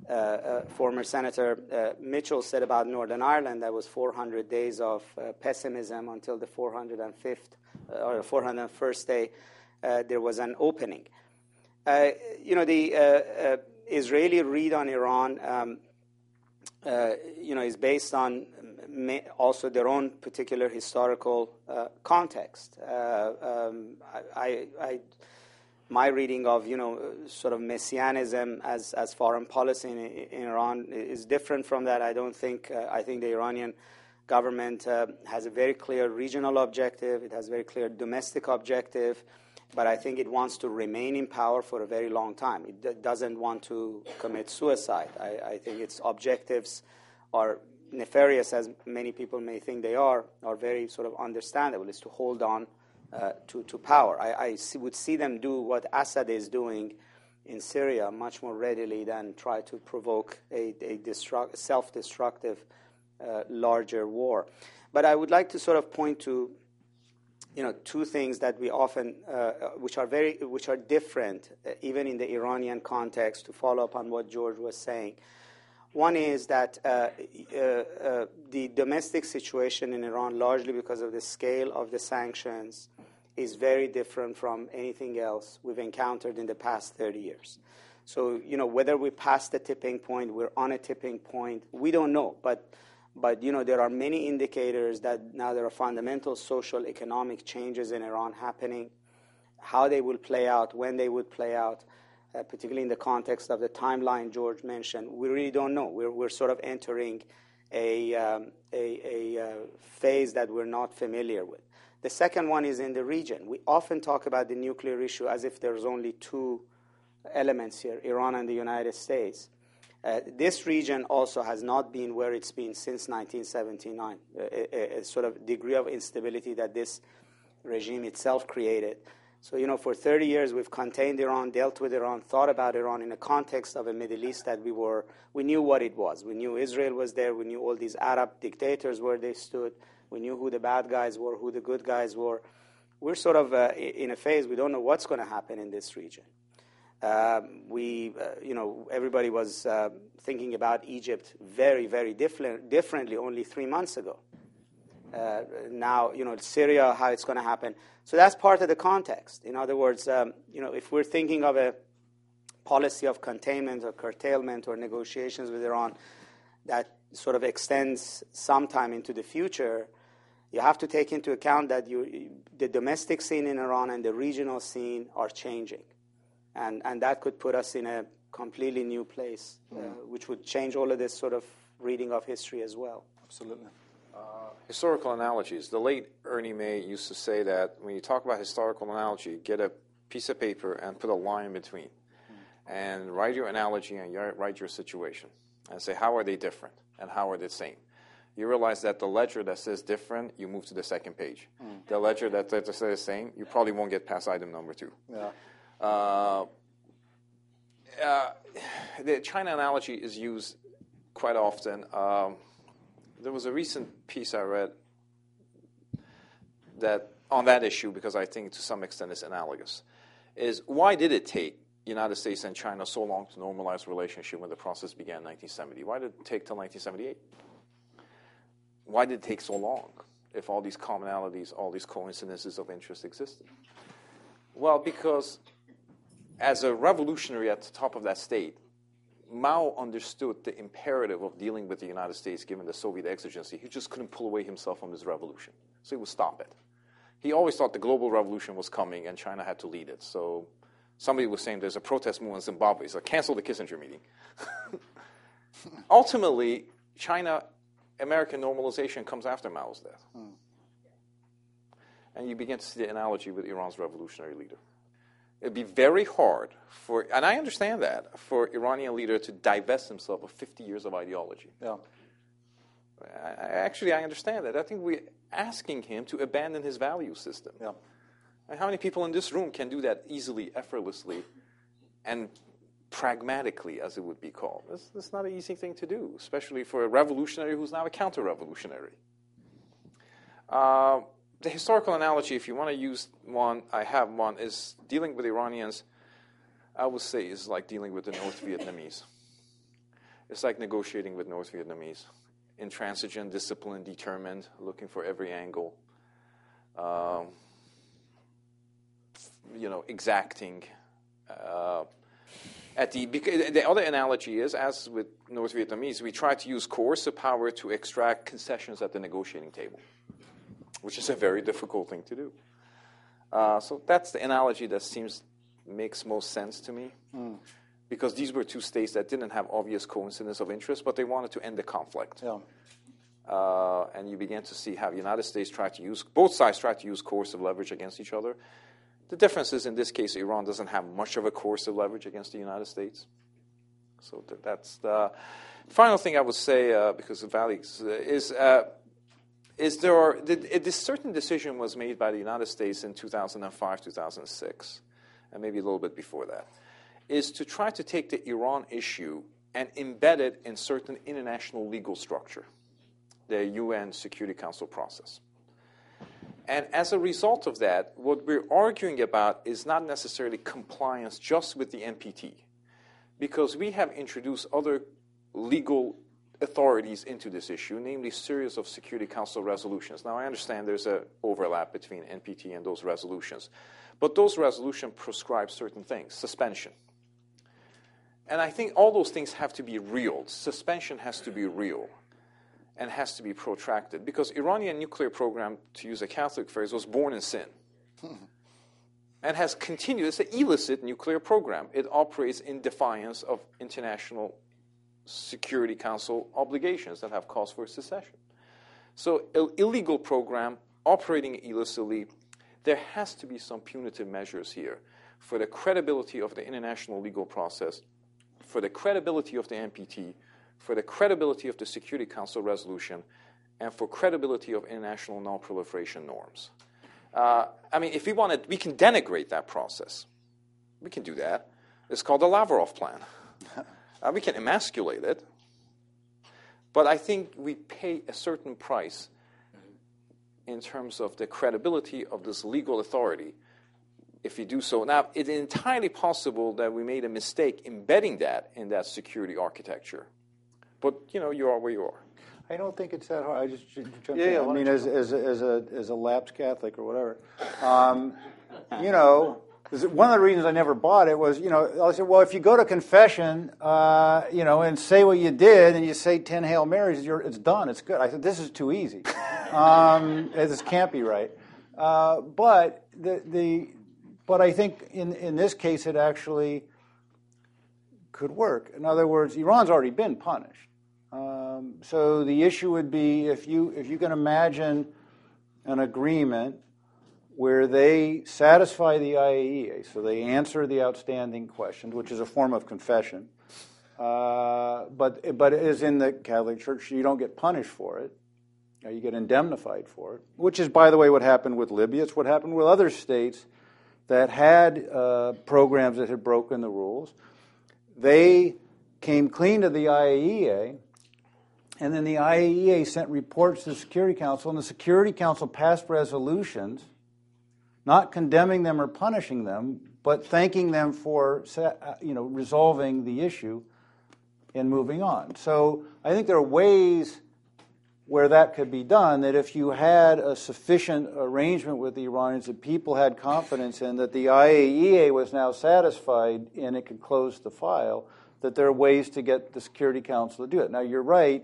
uh, uh former Senator Mitchell said about Northern Ireland. That was 400 days of pessimism until the 405th or 401st day there was an opening. you know, the Israeli read on Iran, um, you know, is based on also their own particular historical uh, context. Uh, um, I, I, my reading of you know sort of messianism as, as foreign policy in, in Iran is different from that. I don't think uh, I think the Iranian government uh, has a very clear regional objective. It has a very clear domestic objective. But I think it wants to remain in power for a very long time. It d- doesn't want to commit suicide. I, I think its objectives are nefarious as many people may think they are, are very sort of understandable, is to hold on uh, to, to power. I, I see, would see them do what Assad is doing in Syria much more readily than try to provoke a, a destruct, self destructive uh, larger war. But I would like to sort of point to you know, two things that we often, uh, which are very, which are different, uh, even in the Iranian context. To follow up on what George was saying, one is that uh, uh, uh, the domestic situation in Iran, largely because of the scale of the sanctions, is very different from anything else we've encountered in the past 30 years. So, you know, whether we passed the tipping point, we're on a tipping point, we don't know. But but you know, there are many indicators that now there are fundamental social economic changes in Iran happening. How they will play out, when they would play out, particularly in the context of the timeline George mentioned, we really don't know. We're, we're sort of entering a, um, uh, phase that we're not familiar with. The second one is in the region. We often talk about the nuclear issue as if there's only two elements here Iran and the United States. Uh, this region also has not been where it's been since 1979, uh, a, a, sort of degree of instability that this regime itself created. So, you know, for 30 years we've contained Iran, dealt with Iran, thought about Iran in the context of a Middle East that we were, we knew what it was. We knew Israel was there, we knew all these Arab dictators where they stood, we knew who the bad guys were, who the good guys were. We're sort of uh, in a phase we don't know what's going to happen in this region. Um, we, uh, you know, everybody was uh, thinking about Egypt very, very different, differently only three months ago. Uh, now, you know, Syria, how it's going to happen. So that's part of the context. In other words, um, you know, if we're thinking of a policy of containment or curtailment or negotiations with Iran that sort of extends sometime into the future, you have to take into account that you, the domestic scene in Iran and the regional scene are changing and, and that could put us in a completely new place, uh, which would change all of this sort of reading of history as well. Absolutely. Uh, historical analogies. The late Ernie May used to say that when you talk about historical analogy, get a piece of paper and put a line between, mm. and write your analogy and write your situation, and say how are they different and how are they the same. You realize that the ledger that says different, you move to the second page. Mm. The ledger that, that says the same, you probably won't get past item number two. Yeah. Uh, uh, the China analogy is used quite often. Um, there was a recent piece I read that on that issue because I think to some extent it's analogous. Is why did it take United States and China so long to normalize relationship when the process began in 1970? Why did it take till 1978? Why did it take so long if all these commonalities, all these coincidences of interest existed? Well, because as a revolutionary at the top of that state, Mao understood the imperative of dealing with the United States given the Soviet exigency. He just couldn't pull away himself from his revolution. So he would stop it. He always thought the global revolution was coming and China had to lead it. So somebody was saying there's a protest movement in Zimbabwe. So cancel the Kissinger meeting. Ultimately, China American normalization comes after Mao's death. Hmm. And you begin to see the analogy with Iran's revolutionary leader. It'd be very hard for, and I understand that, for Iranian leader to divest himself of 50 years of ideology. Yeah. I, actually, I understand that. I think we're asking him to abandon his value system. Yeah. And how many people in this room can do that easily, effortlessly, and pragmatically, as it would be called? This is not an easy thing to do, especially for a revolutionary who's now a counter revolutionary. Uh, the historical analogy, if you want to use one, I have one, is dealing with Iranians, I would say, is like dealing with the North Vietnamese. It's like negotiating with North Vietnamese. Intransigent, disciplined, determined, looking for every angle. Um, you know, exacting. Uh, at the, the other analogy is, as with North Vietnamese, we try to use coercive power to extract concessions at the negotiating table which is a very difficult thing to do. Uh, so that's the analogy that seems makes most sense to me, mm. because these were two states that didn't have obvious coincidence of interest, but they wanted to end the conflict. Yeah. Uh, and you began to see how the United States tried to use both sides tried to use coercive leverage against each other. The difference is in this case, Iran doesn't have much of a coercive leverage against the United States. So th- that's the final thing I would say, uh, because of Vali is uh, is there are, this certain decision was made by the United States in 2005, 2006, and maybe a little bit before that, is to try to take the Iran issue and embed it in certain international legal structure, the UN Security Council process. And as a result of that, what we're arguing about is not necessarily compliance just with the NPT, because we have introduced other legal authorities into this issue, namely series of Security Council resolutions. Now, I understand there's an overlap between NPT and those resolutions, but those resolutions prescribe certain things, suspension. And I think all those things have to be real. Suspension has to be real and has to be protracted because Iranian nuclear program, to use a Catholic phrase, was born in sin. and has continued. It's an illicit nuclear program. It operates in defiance of international Security Council obligations that have calls for secession. So, Ill- illegal program operating illicitly, there has to be some punitive measures here for the credibility of the international legal process, for the credibility of the NPT, for the credibility of the Security Council resolution, and for credibility of international non-proliferation norms. Uh, I mean, if we want to, we can denigrate that process. We can do that. It's called the Lavrov plan. Uh, we can emasculate it, but I think we pay a certain price in terms of the credibility of this legal authority if you do so. Now, it's entirely possible that we made a mistake embedding that in that security architecture. But, you know, you are where you are. I don't think it's that hard. I just jump Yeah, in. yeah, I mean, as, as, a- as a as a lapsed Catholic or whatever, um, you know, one of the reasons I never bought it was, you know, I said, well, if you go to confession, uh, you know, and say what you did, and you say ten Hail Marys, you're, it's done. It's good. I said, this is too easy. Um, this can't be right. Uh, but the the but I think in in this case, it actually could work. In other words, Iran's already been punished. Um, so the issue would be if you if you can imagine an agreement where they satisfy the IAEA, so they answer the outstanding questions, which is a form of confession, uh, but but as in the Catholic Church, you don't get punished for it. You get indemnified for it, which is, by the way, what happened with Libya. It's what happened with other states that had uh, programs that had broken the rules. They came clean to the IAEA, and then the IAEA sent reports to the Security Council, and the Security Council passed resolutions not condemning them or punishing them, but thanking them for uh, you know, resolving the issue and moving on. So I think there are ways where that could be done, that if you had a sufficient arrangement with the Iranians that people had confidence in, that the IAEA was now satisfied and it could close the file, that there are ways to get the Security Council to do it. Now, you're right,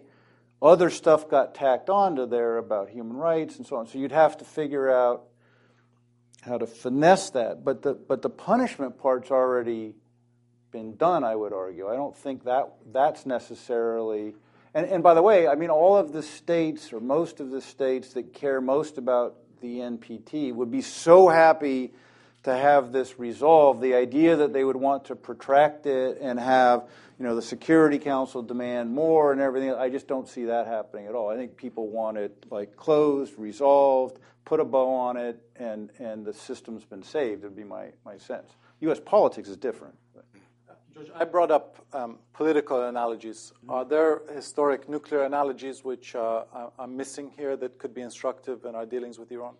other stuff got tacked onto there about human rights and so on, so you'd have to figure out how to finesse that. But the, but the punishment part's already been done, I would argue. I don't think that that's necessarily. And, and by the way, I mean, all of the states, or most of the states that care most about the NPT, would be so happy to have this resolved. The idea that they would want to protract it and have, you know, the Security Council demand more and everything, I just don't see that happening at all. I think people want it like closed, resolved, put a bow on it, and, and the system's been saved, would be my, my sense. U.S. politics is different. George, I brought up um, political analogies. Are there historic nuclear analogies which uh, I'm missing here that could be instructive in our dealings with Iran?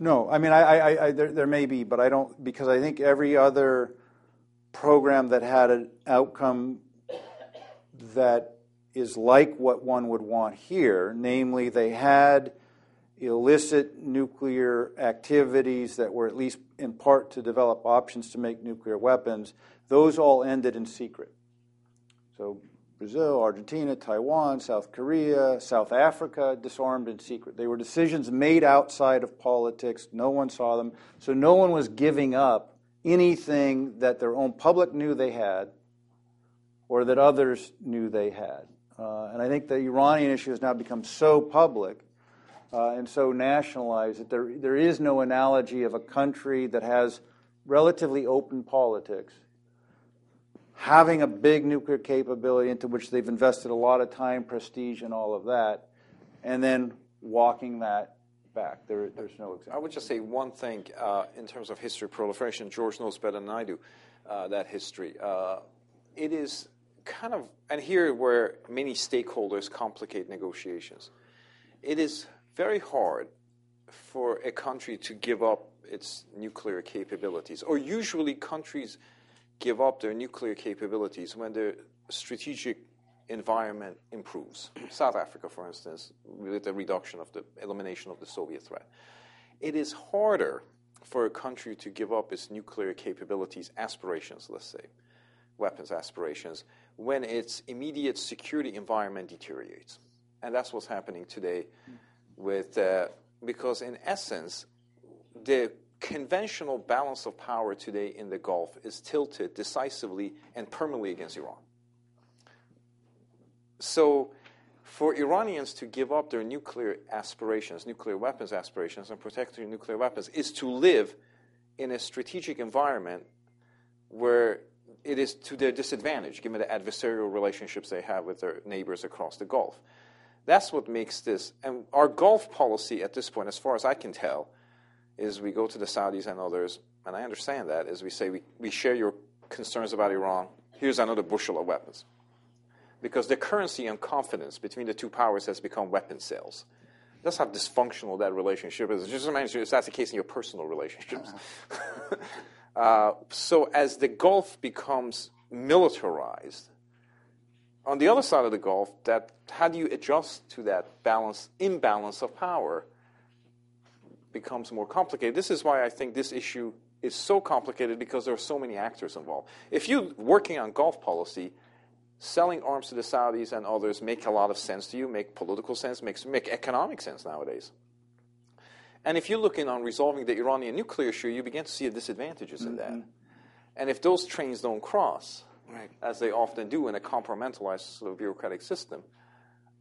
No, I mean, I, I, I, there, there may be, but I don't, because I think every other program that had an outcome that is like what one would want here, namely, they had illicit nuclear activities that were at least in part to develop options to make nuclear weapons, those all ended in secret. So Brazil, Argentina, Taiwan, South Korea, South Africa disarmed in secret. They were decisions made outside of politics. No one saw them. So no one was giving up anything that their own public knew they had or that others knew they had. Uh, and I think the Iranian issue has now become so public uh, and so nationalized that there, there is no analogy of a country that has relatively open politics having a big nuclear capability into which they've invested a lot of time, prestige, and all of that, and then walking that back. There, there's no I would just say one thing uh, in terms of history proliferation. George knows better than I do uh, that history. Uh, it is kind of, and here where many stakeholders complicate negotiations. It is very hard for a country to give up its nuclear capabilities. Or usually, countries give up their nuclear capabilities when their strategic environment improves. South Africa, for instance, with the reduction of the elimination of the Soviet threat. It is harder for a country to give up its nuclear capabilities, aspirations, let's say, weapons aspirations, when its immediate security environment deteriorates. And that's what's happening today with, uh, because in essence, the conventional balance of power today in the Gulf is tilted decisively and permanently against Iran. So, for Iranians to give up their nuclear aspirations, nuclear weapons aspirations, and protect their nuclear weapons is to live in a strategic environment where it is to their disadvantage, given the adversarial relationships they have with their neighbors across the Gulf. That's what makes this, and our Gulf policy at this point, as far as I can tell, is we go to the Saudis and others, and I understand that, is we say, we, we share your concerns about Iran, here's another bushel of weapons. Because the currency and confidence between the two powers has become weapon sales. That's how dysfunctional that relationship is. Just imagine if that's the case in your personal relationships. uh, so as the Gulf becomes militarized, on the other side of the Gulf, that how do you adjust to that balance, imbalance of power becomes more complicated. This is why I think this issue is so complicated because there are so many actors involved. If you're working on Gulf policy, selling arms to the Saudis and others make a lot of sense to you, make political sense, makes make economic sense nowadays. And if you're looking on resolving the Iranian nuclear issue, you begin to see the disadvantages mm-hmm. of that. And if those trains don't cross, right. as they often do in a compartmentalized sort of bureaucratic system,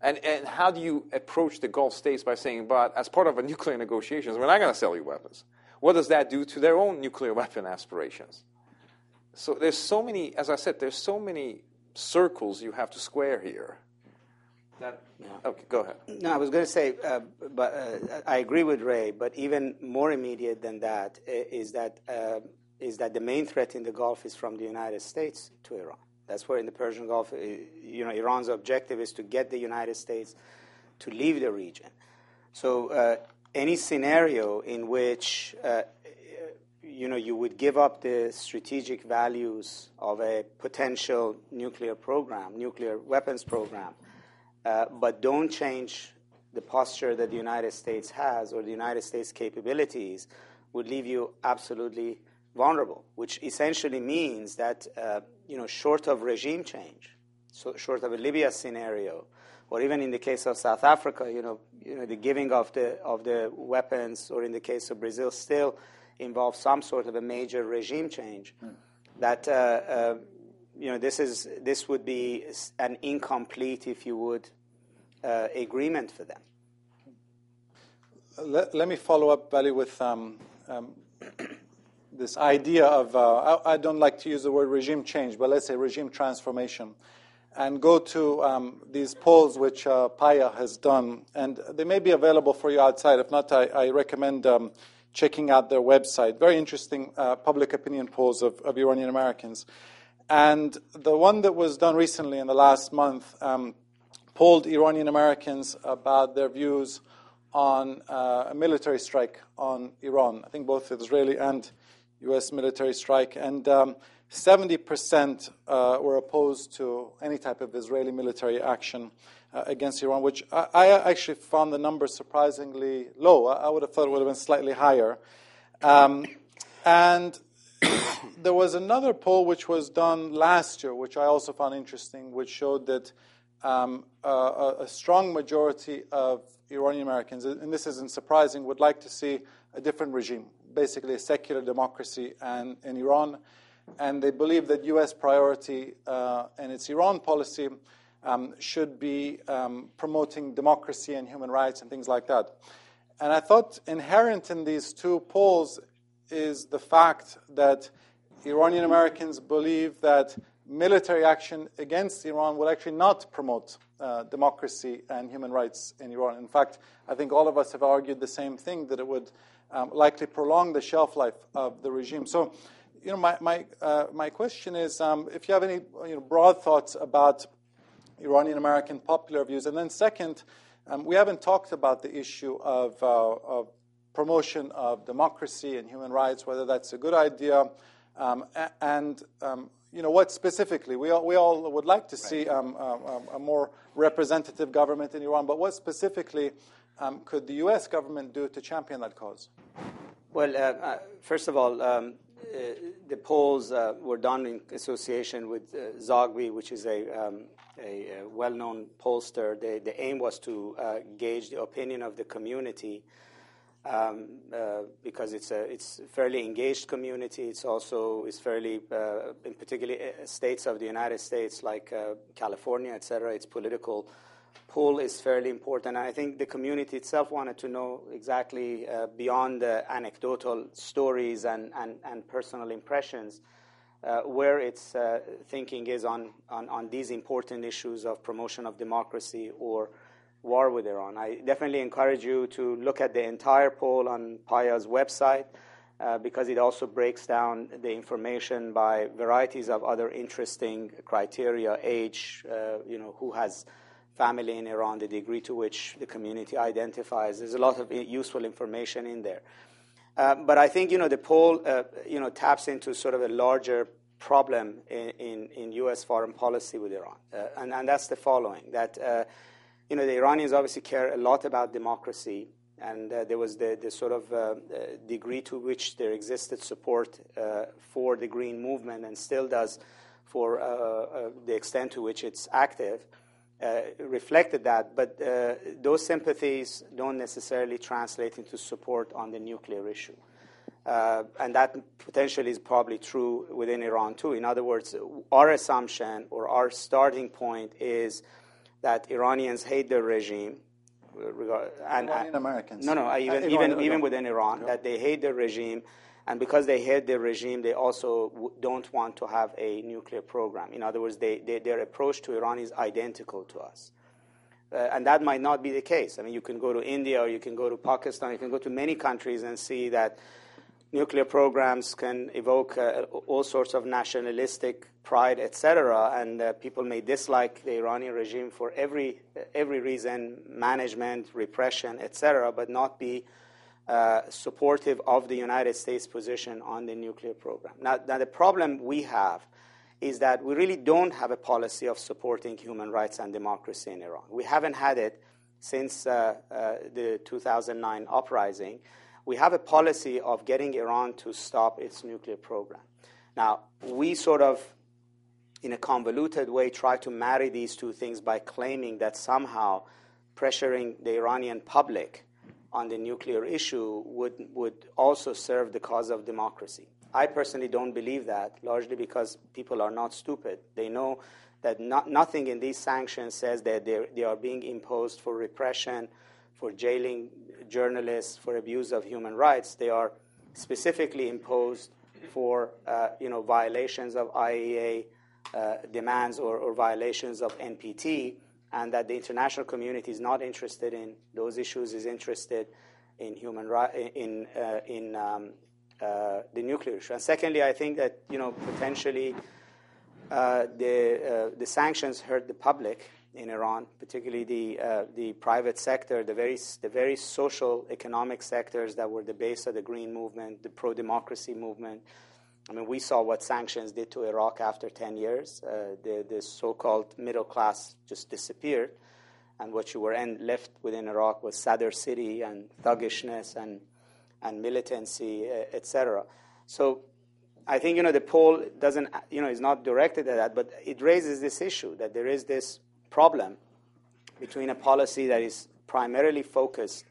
and, and how do you approach the Gulf states by saying, but as part of a nuclear negotiations, we're not going to sell you weapons? What does that do to their own nuclear weapon aspirations? So there's so many, as I said, there's so many circles you have to square here. That, yeah. Okay, go ahead. No, I was going to say, uh, but uh, I agree with Ray. But even more immediate than that is that uh, is that the main threat in the Gulf is from the United States to Iran. That's where in the Persian Gulf, uh, you know, Iran's objective is to get the United States to leave the region. So uh, any scenario in which uh, you know, you would give up the strategic values of a potential nuclear program, nuclear weapons program, uh, but don't change the posture that the United States has or the United States capabilities would leave you absolutely vulnerable, which essentially means that, uh, you know, short of regime change, so short of a Libya scenario, or even in the case of South Africa, you know, you know, the giving of the, of the weapons, or in the case of Brazil, still involves some sort of a major regime change, mm. that uh, uh, you know this is this would be an incomplete, if you would, uh, agreement for them. Let, me follow up, Vali, with um, um, this idea of uh, I, don't like to use the word regime change, but let's say regime transformation. And go to um, these polls which uh, PAAIA has done, and they may be available for you outside. If not, I, recommend checking out their website. Very interesting public opinion polls of, Iranian Americans. And the one that was done recently in the last month um, polled Iranian Americans about their views on uh, a military strike on Iran. I think both Israeli and U.S. military strike. And um, 70% uh, were opposed to any type of Israeli military action uh, against Iran, which I, I, actually found the number surprisingly low. I, would have thought it would have been slightly higher. Um, and there was another poll which was done last year, which I also found interesting, which showed that um, a, a, strong majority of Iranian Americans, and this isn't surprising, would like to see a different regime, basically a secular democracy and, in Iran. And they believe that U.S. priority uh, and its Iran policy um, should be um, promoting democracy and human rights and things like that. And I thought inherent in these two polls is the fact that Iranian Americans believe that military action against Iran will actually not promote uh, democracy and human rights in Iran. In fact, I think all of us have argued the same thing that it would um, likely prolong the shelf life of the regime. So, you know, my my uh, my question is, um, if you have any you know broad thoughts about Iranian American popular views. And then, second, um, we haven't talked about the issue of, uh, of, promotion of democracy and human rights, whether that's a good idea, um, and um, you know what specifically. We all, we all would like to see um, a, a, more representative government in Iran, but what specifically um, could the U.S. government do to champion that cause? Well, uh, uh, first of all, um, uh, the polls uh, were done in association with uh, Zogby, which is a, um, a, a well-known pollster. The, the, aim was to uh, gauge the opinion of the community um, uh, because it's a it's fairly engaged community. It's also it's fairly, in particular, states of the United States like California, etc. It's political pool is fairly important. And I think the community itself wanted to know exactly uh, beyond the anecdotal stories and, and, and personal impressions uh, where its uh, thinking is on, on, on, these important issues of promotion of democracy or war with Iran. I definitely encourage you to look at the entire poll on PAAIA's website. Uh, because it also breaks down the information by varieties of other interesting criteria, age, uh, you know, who has family in Iran, the degree to which the community identifies. There's a lot of useful information in there. Uh, but I think you know the poll uh, you know taps into sort of a larger problem in, in, in U.S. foreign policy with Iran, uh, and, and that's the following: that uh, you know the Iranians obviously care a lot about democracy, and uh, there was the, the sort of uh, degree to which there existed support for the Green Movement, and still does for the extent to which it's active. Uh, reflected that, but uh, those sympathies don't necessarily translate into support on the nuclear issue. Uh, and that potentially is probably true within Iran too. In other words, our assumption or our starting point is that Iranians hate the regime. And, Iranian Americans. No, no, even, even, even within Iran, that they hate the regime and because they hate the regime, they also w- don't want to have a nuclear program. In other words, they, they, their approach to Iran is identical to us. Uh, and that might not be the case. I mean, you can go to India or you can go to Pakistan, you can go to many countries and see that nuclear programs can evoke uh, all sorts of nationalistic pride, etc. And uh, people may dislike the Iranian regime for every, every reason management, repression, etc., but not be uh, supportive of the United States position on the nuclear program. Now, now, the problem we have is that we really don't have a policy of supporting human rights and democracy in Iran. We haven't had it since uh, uh, the 2009 uprising. We have a policy of getting Iran to stop its nuclear program. Now, we sort of, in a convoluted way, try to marry these two things by claiming that somehow pressuring the Iranian public on the nuclear issue would, would also serve the cause of democracy. I personally don't believe that, largely because people are not stupid. They know that not, nothing in these sanctions says that they are being imposed for repression, for jailing journalists, for abuse of human rights. They are specifically imposed for uh, you know, violations of IAEA uh, demands or, or violations of NPT and that the international community is not interested in those issues, is interested in human rights, in, uh, in um, uh, the nuclear issue. And secondly, I think that you know potentially uh, the uh, the sanctions hurt the public in Iran, particularly the uh, the private sector, the very the very social economic sectors that were the base of the green movement, the pro democracy movement I mean, we saw what sanctions did to Iraq after 10 years. Uh, the, the so called middle class just disappeared. And what you were left within Iraq was Sadr City and thuggishness and, and militancy, uh, etc. So I think you know the poll doesn't you know is not directed at that, but it raises this issue that there is this problem between a policy that is primarily focused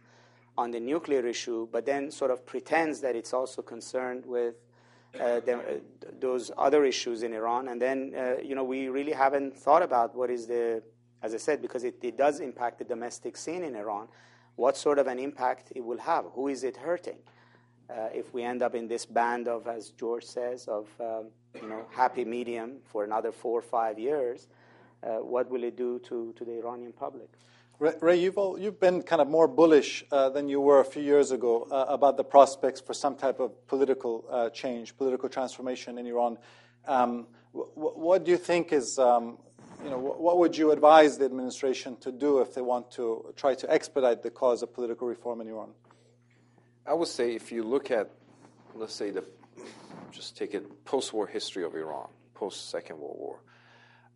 on the nuclear issue, but then sort of pretends that it's also concerned with uh, the, uh, those other issues in Iran. And then, uh, you know, we really haven't thought about what is the, as I said, because it, it does impact the domestic scene in Iran, what sort of an impact it will have. Who is it hurting? Uh, if we end up in this band of, as George says, of um, you know happy medium for another four or five years, what will it do to, to the Iranian public? Ray, you've, all, you've been kind of more bullish uh, than you were a few years ago uh, about the prospects for some type of political uh, change, political transformation in Iran. Um, w- what do you think is, um, you know, what would you advise the administration to do if they want to try to expedite the cause of political reform in Iran? I would say if you look at, let's say, the just take it post-war history of Iran, post Second World War,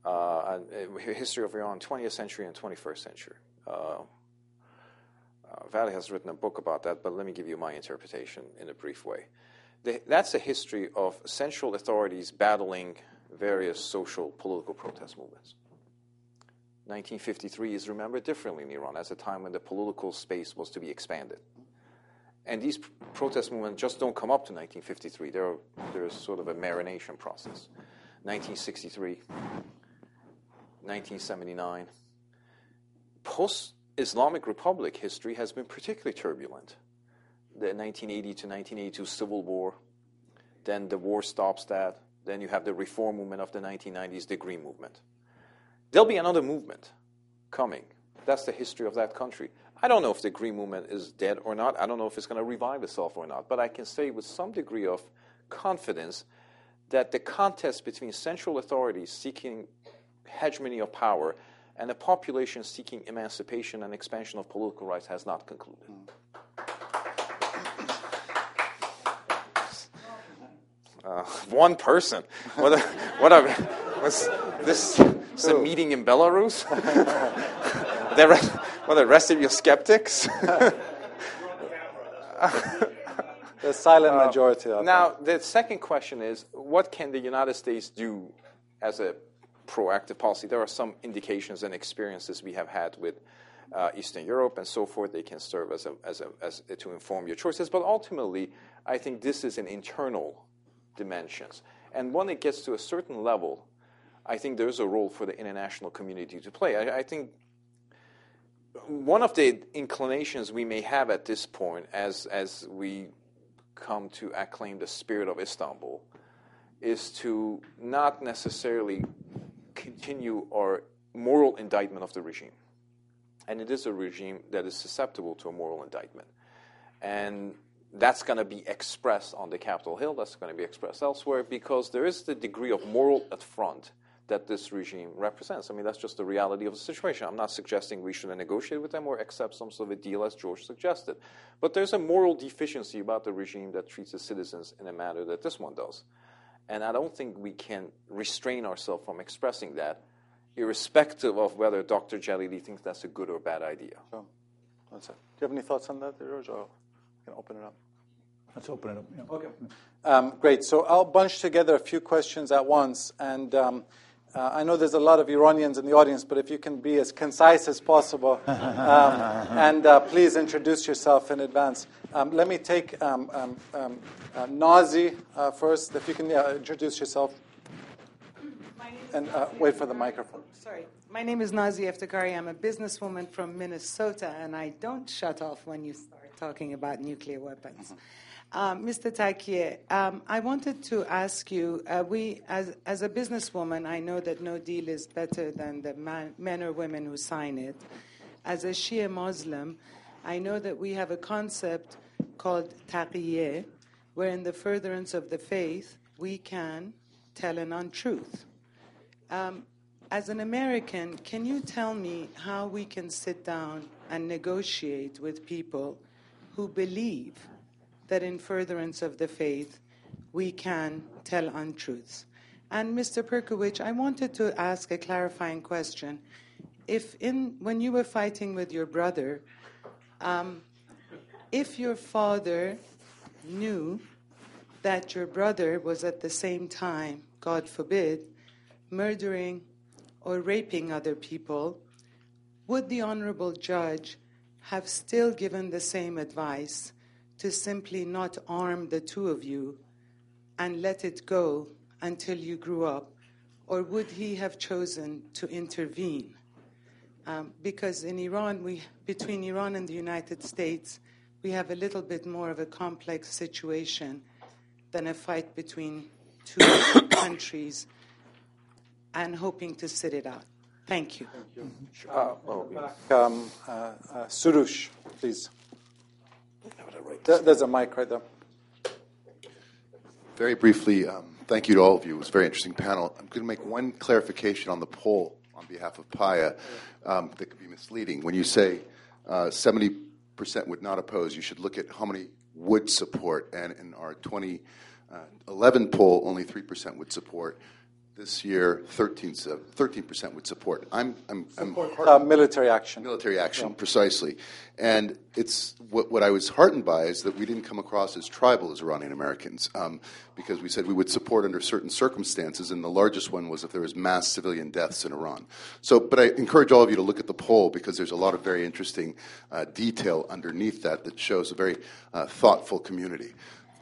uh, uh, history of Iran, 20th century and 21st century. Uh, uh, Vali has written a book about that, but let me give you my interpretation in a brief way. The, that's a history of central authorities battling various social political protest movements. 1953 is remembered differently in Iran as a time when the political space was to be expanded. And these protest movements just don't come up to 1953. There there's sort of a marination process. 1963, 1979. Post Islamic Republic history has been particularly turbulent. The 1980 to 1982 civil war, then the war stops that, then you have the reform movement of the 1990s, the Green Movement. There'll be another movement coming. That's the history of that country. I don't know if the Green Movement is dead or not. I don't know if it's going to revive itself or not. But I can say with some degree of confidence that the contest between central authorities seeking hegemony of power and a population seeking emancipation and expansion of political rights has not concluded. Uh, one person. What a, what a, was this, this a meeting in Belarus? the, rest, well, the rest of you skeptics? the silent majority. Uh, now, the second question is what can the United States do as a proactive policy. There are some indications and experiences we have had with uh, Eastern Europe and so forth. They can serve as, a, as, a, as a, to inform your choices. But ultimately, I think this is an internal dimensions. And when it gets to a certain level, I think there's a role for the international community to play. I, I think one of the inclinations we may have at this point, as as we come to acclaim the spirit of Istanbul, is to not necessarily continue our moral indictment of the regime. And it is a regime that is susceptible to a moral indictment. And that's going to be expressed on the Capitol Hill, that's going to be expressed elsewhere, because there is the degree of moral affront that this regime represents. I mean, that's just the reality of the situation. I'm not suggesting we should negotiate with them or accept some sort of a deal as George suggested. But there's a moral deficiency about the regime that treats its citizens in a manner that this one does. And I don't think we can restrain ourselves from expressing that, irrespective of whether Dr. Jalili thinks that's a good or bad idea. So, that's it. Do you have any thoughts on that, George, or can open it up? Let's open it up. Yeah. Okay. Um, great. So I'll bunch together a few questions at once, and um, uh, I know there's a lot of Iranians in the audience, but if you can be as concise as possible, um, and uh, please introduce yourself in advance. Um, let me take um, um, um uh, Nazi uh, first. If you can introduce yourself. And uh, wait for the microphone. Sorry. My name is Nazi Eftekari. I'm a businesswoman from Minnesota, and I don't shut off when you start talking about nuclear weapons. Mm-hmm. Um, Mr. Takeyh, um, I wanted to ask you, uh, we, as, as a businesswoman, I know that no deal is better than the man, men or women who sign it. As a Shia Muslim, I know that we have a concept called taqiyya, where in the furtherance of the faith, we can tell an untruth. Um, as an American, can you tell me how we can sit down and negotiate with people who believe that in furtherance of the faith, we can tell untruths. And Mr. Perkovich, I wanted to ask a clarifying question. If in when you were fighting with your brother, um, if your father knew that your brother was at the same time, God forbid, murdering or raping other people, would the honorable judge have still given the same advice to simply not arm the two of you and let it go until you grew up? Or would he have chosen to intervene? Um, because in Iran, we, between Iran and the United States, we have a little bit more of a complex situation than a fight between two countries and hoping to sit it out. Thank you. Thank you. Uh, oh, um, uh, uh, Surush, please. There's a mic right there. Very briefly, um, thank you to all of you. It was a very interesting panel. I'm going to make one clarification on the poll on behalf of PAAIA um, that could be misleading. When you say uh, 70 percent would not oppose. You should look at how many would support, and in our 2011 uh, poll, only three percent would support this year 13 percent would support. I'm, I'm, I'm uh, military action. Military action, yeah. precisely. And it's what, what I was heartened by is that we didn't come across as tribal as Iranian Americans, um, because we said we would support under certain circumstances, and the largest one was if there was mass civilian deaths in Iran. So, but I encourage all of you to look at the poll because there's a lot of very interesting uh, detail underneath that that shows a very uh, thoughtful community.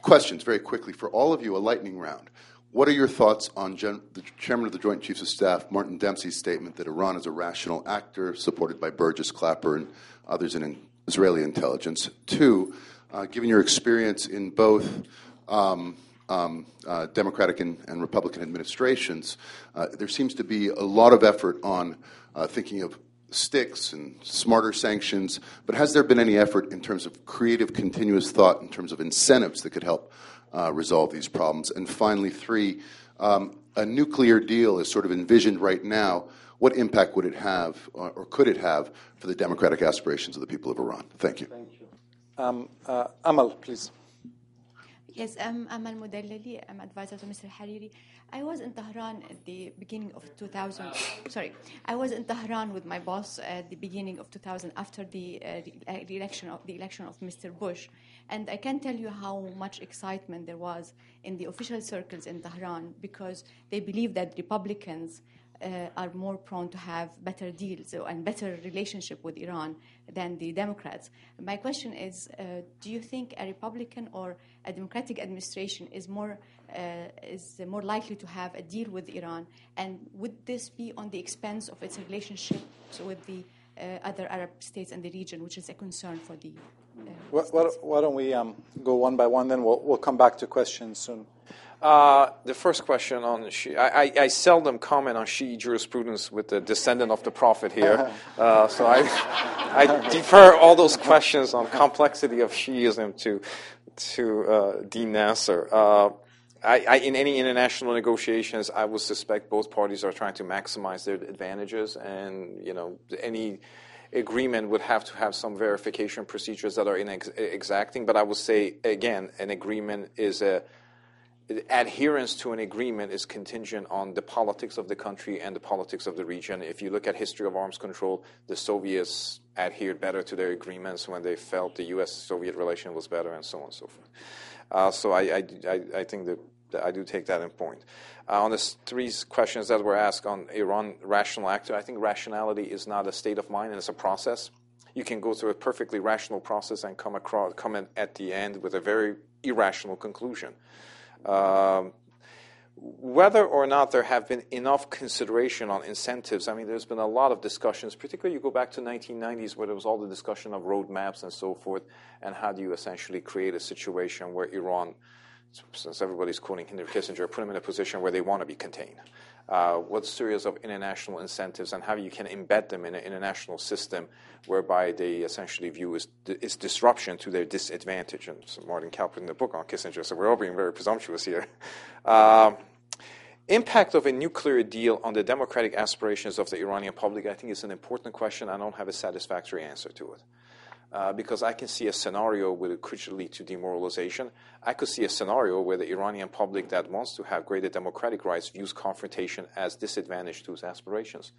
Questions, very quickly, for all of you, a lightning round. What are your thoughts on Gen- the Chairman of the Joint Chiefs of Staff, Martin Dempsey's statement that Iran is a rational actor, supported by Burgess Clapper and others in Israeli intelligence? Two, uh, given your experience in both um, um, uh, Democratic and, and, Republican administrations, uh, there seems to be a lot of effort on uh, thinking of sticks and smarter sanctions, but has there been any effort in terms of creative, continuous thought, in terms of incentives that could help uh, resolve these problems. And finally, three, um, a nuclear deal is sort of envisioned right now. What impact would it have, or, or, could it have, for the democratic aspirations of the people of Iran? Thank you. Thank you. Um, uh, Amal, please. Yes, I'm Amal Mudallali. I'm advisor to Mr. Hariri. I was in Tehran at the beginning of 2000. Sorry, I was in Tehran with my boss at the beginning of 2000 after the, uh, the election of the election of Mr. Bush, and I can tell you how much excitement there was in the official circles in Tehran because they believe that Republicans uh, are more prone to have better deals and better relationship with Iran than the Democrats. My question is, uh, do you think a Republican or a Democratic administration is more uh, is more likely to have a deal with Iran, and would this be on the expense of its relationships with the uh, other Arab states in the region, which is a concern for the. Uh, why, why, don't we um, go one by one, then we'll, we'll come back to questions soon. Uh, the first question on Shi, I, I, I, seldom comment on Shi'i jurisprudence with the descendant of the Prophet here, uh, so I, I defer all those questions on complexity of Shiism to to uh, Dean Nasr. I, I, in any international negotiations, I would suspect both parties are trying to maximize their advantages, and you know any agreement would have to have some verification procedures that are exacting. But I would say again, an agreement is a adherence to an agreement is contingent on the politics of the country and the politics of the region. If you look at history of arms control, the Soviets adhered better to their agreements when they felt the U.S.-Soviet relation was better, and so on and so forth. Uh, so I, I, I, think that, I do take that in point. Uh, on the three questions that were asked on Iran rational actor, I think rationality is not a state of mind and it's a process. You can go through a perfectly rational process and come across come at the end with a very irrational conclusion. Um, whether or not there have been enough consideration on incentives, I mean, there's been a lot of discussions, particularly you go back to 1990s where there was all the discussion of roadmaps and so forth, and how do you essentially create a situation where Iran, since everybody's quoting Henry Kissinger, put them in a position where they want to be contained uh, what series of international incentives and how you can embed them in an international system whereby they essentially view as, as disruption to their disadvantage. And so Martin Kaup in the book on Kissinger, so we're all being very presumptuous here. Um, impact of a nuclear deal on the democratic aspirations of the Iranian public, I think, is an important question. I don't have a satisfactory answer to it uh, because I can see a scenario where it could lead to demoralization. I could see a scenario where the Iranian public that wants to have greater democratic rights views confrontation as disadvantage to its aspirations.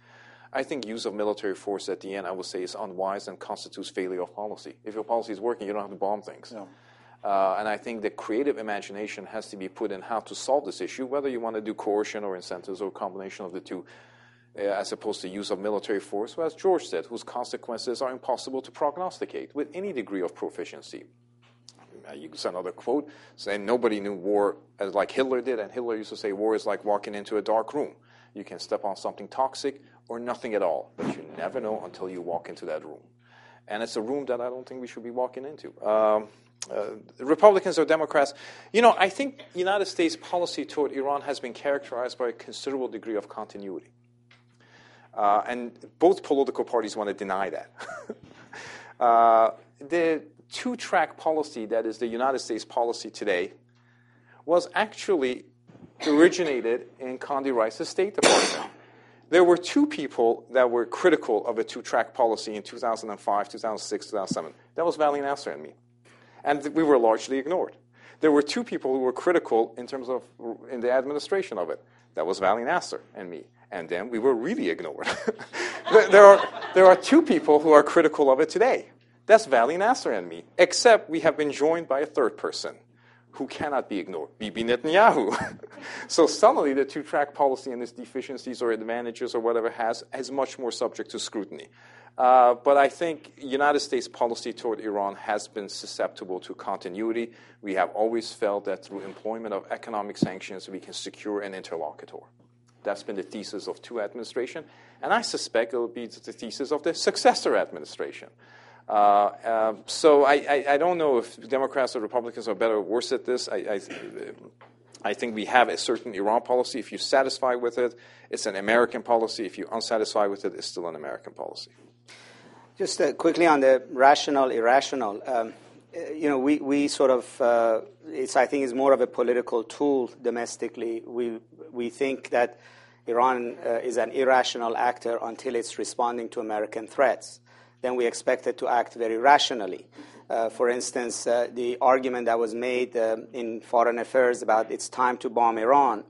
I think use of military force at the end, I would say, is unwise and constitutes failure of policy. If your policy is working, you don't have to bomb things. No. Uh, and I think the creative imagination has to be put in how to solve this issue, whether you want to do coercion or incentives or a combination of the two. Uh, as opposed to use of military force, as George said, whose consequences are impossible to prognosticate with any degree of proficiency. Uh, you use another quote saying nobody knew war as like Hitler did, and Hitler used to say war is like walking into a dark room. You can step on something toxic or nothing at all, but you never know until you walk into that room. And it's a room that I don't think we should be walking into. Um, uh, Republicans or Democrats, you know, I think United States policy toward Iran has been characterized by a considerable degree of continuity. Uh, and both political parties want to deny that. uh, the two track policy that is the United States policy today was actually originated in Condi Rice's State Department. There were two people that were critical of a two track policy in 2005, 2006, 2007. That was Vali Nasr and me. And we were largely ignored. There were two people who were critical in terms of in the administration of it. That was Vali Nasr and me. And then we were really ignored. there, are, there are two people who are critical of it today. That's Vali Nasr and me, except we have been joined by a third person who cannot be ignored, Bibi Netanyahu. so suddenly the two-track policy and its deficiencies or advantages or whatever has is much more subject to scrutiny. Uh, but I think United States policy toward Iran has been susceptible to continuity. We have always felt that through employment of economic sanctions, we can secure an interlocutor. That's been the thesis of two administration, and I suspect it will be the thesis of the successor administration. Uh, uh, so I, I, I, don't know if Democrats or Republicans are better or worse at this. I, I, I, think we have a certain Iran policy. If you're satisfied with it, it's an American policy. If you're unsatisfied with it, it's still an American policy. Just uh, quickly on the rational, irrational. Um, uh, you know, we, we sort of, uh, it's, I think, is more of a political tool domestically. We, we think that Iran uh, is an irrational actor until it's responding to American threats then we expect it to act very rationally. Uh, for instance, uh, the argument that was made uh, in foreign affairs about it's time to bomb Iran,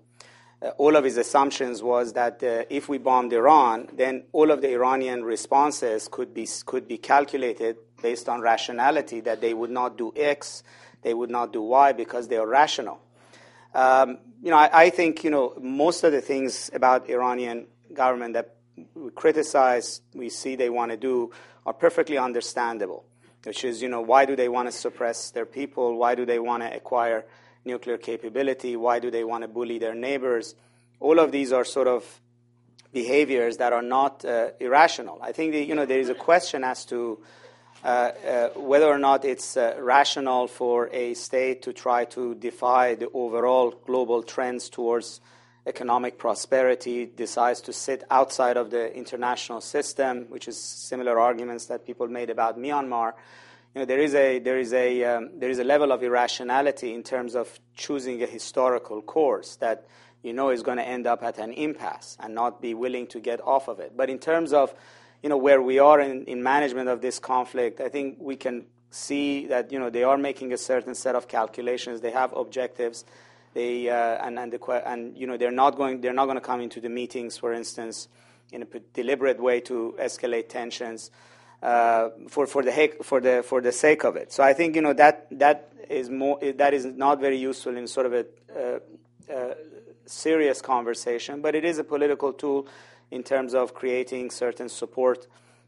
uh, all of his assumptions was that uh, if we bombed Iran, then all of the Iranian responses could be, could be calculated based on rationality, that they would not do X, they would not do Y because they are rational. Um, you know, I, I think, you know, most of the things about Iranian government that we criticize, we see they want to do, are perfectly understandable, which is, you know, why do they want to suppress their people? Why do they want to acquire nuclear capability? Why do they want to bully their neighbors? All of these are sort of behaviors that are not uh, irrational. I think, that, you know, there is a question as to uh, uh, whether or not it's uh, rational for a state to try to defy the overall global trends towards economic prosperity, decides to sit outside of the international system, which is similar arguments that people made about Myanmar. You know, there is a there is a um, there is a level of irrationality in terms of choosing a historical course that you know is going to end up at an impasse and not be willing to get off of it. But in terms of you know where we are in, in management of this conflict, I think we can see that you know they are making a certain set of calculations. They have objectives they, uh, and, you know, they're not going, they're not going to come into the meetings, for instance, in a deliberate way to escalate tensions uh, for, the, for, the, for the sake of it. So I think you know, that, that, is more, that is not very useful in sort of a uh, serious conversation, but it is a political tool in terms of creating certain support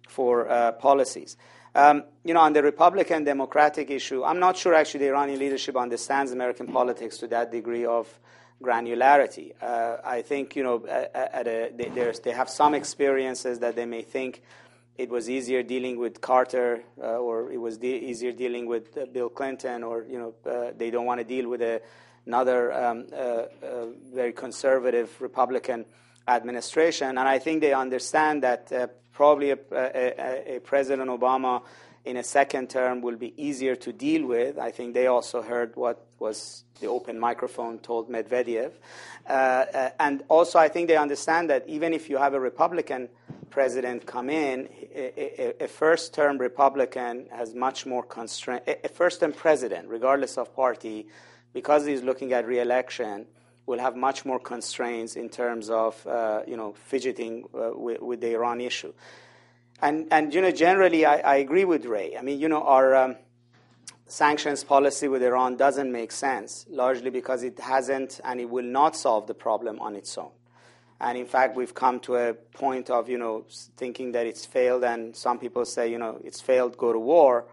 for policies. Um, you know, on the Republican Democratic issue, I'm not sure actually the Iranian leadership understands American politics to that degree of granularity. Uh, I think, you know, at, a, they, they, have some experiences that they may think it was easier dealing with Carter uh, or it was de- easier dealing with uh, Bill Clinton or, you know, uh, they don't want to deal with a, another um, uh, uh, very conservative Republican administration. And I think they understand that probably a, a, a, President Obama in a second term will be easier to deal with. I think they also heard what was the open microphone told Medvedev. Uh, uh, and also, I think they understand that even if you have a Republican president come in, a, a first term Republican has much more constraint, a first term president, regardless of party, because he's looking at re election will have much more constraints in terms of uh, you know fidgeting uh, with, with, the Iran issue. And and you know generally I, I agree with Ray. I mean you know our um, sanctions policy with Iran doesn't make sense largely because it hasn't and it will not solve the problem on its own. And in fact, we've come to a point of you know thinking that it's failed, and some people say you know it's failed, go to war.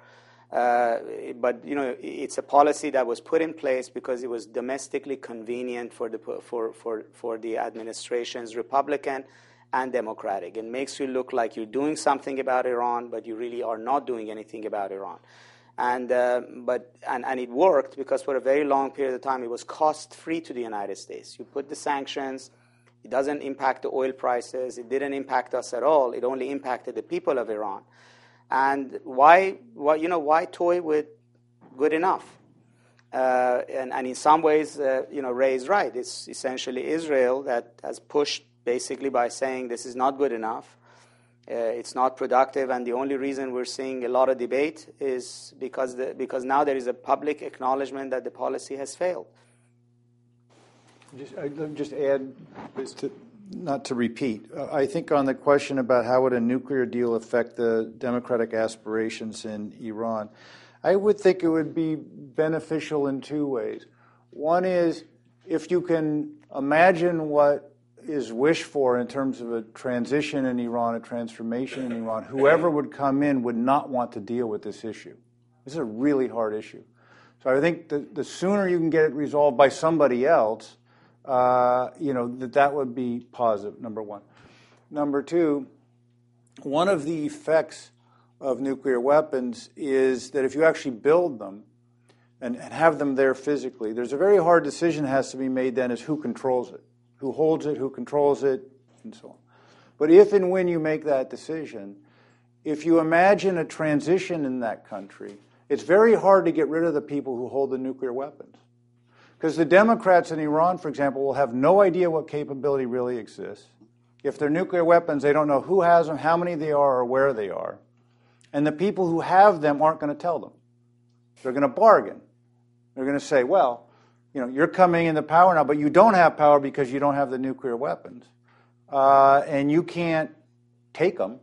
Uh, but you know, it's a policy that was put in place because it was domestically convenient for the administrations, Republican and Democratic. It makes you look like you're doing something about Iran, but you really are not doing anything about Iran. And uh, but and, and it worked because for a very long period of time it was cost free to the United States. You put the sanctions. It doesn't impact the oil prices. It didn't impact us at all. It only impacted the people of Iran. And why, why you know, why toy with good enough? Uh, and, and, in some ways, uh, you know, Ray is right. It's essentially Israel that has pushed basically by saying this is not good enough. Uh, it's not productive, and the only reason we're seeing a lot of debate is because, the, because now there is a public acknowledgement that the policy has failed. Just, I, let me just add, to, not to repeat. Uh, I think on the question about how would a nuclear deal affect the democratic aspirations in Iran, I would think it would be beneficial in two ways. One is if you can imagine what is wished for in terms of a transition in Iran, a transformation in Iran, whoever would come in would not want to deal with this issue. This is a really hard issue. So I think the, the sooner you can get it resolved by somebody else, Uh, you know, that that would be positive, number one. Number two, one of the effects of nuclear weapons is that if you actually build them and, and have them there physically, there's a very hard decision has to be made then is who controls it who holds it, who controls it, and so on. But if and when you make that decision, if you imagine a transition in that country, it's very hard to get rid of the people who hold the nuclear weapons. Because the Democrats in Iran, for example, will have no idea what capability really exists. If they're nuclear weapons, they don't know who has them, how many they are, or where they are. And the people who have them aren't going to tell them. They're going to bargain. They're going to say, well, you know, you're coming into power now, but you don't have power because you don't have the nuclear weapons. Uh, and you can't take them.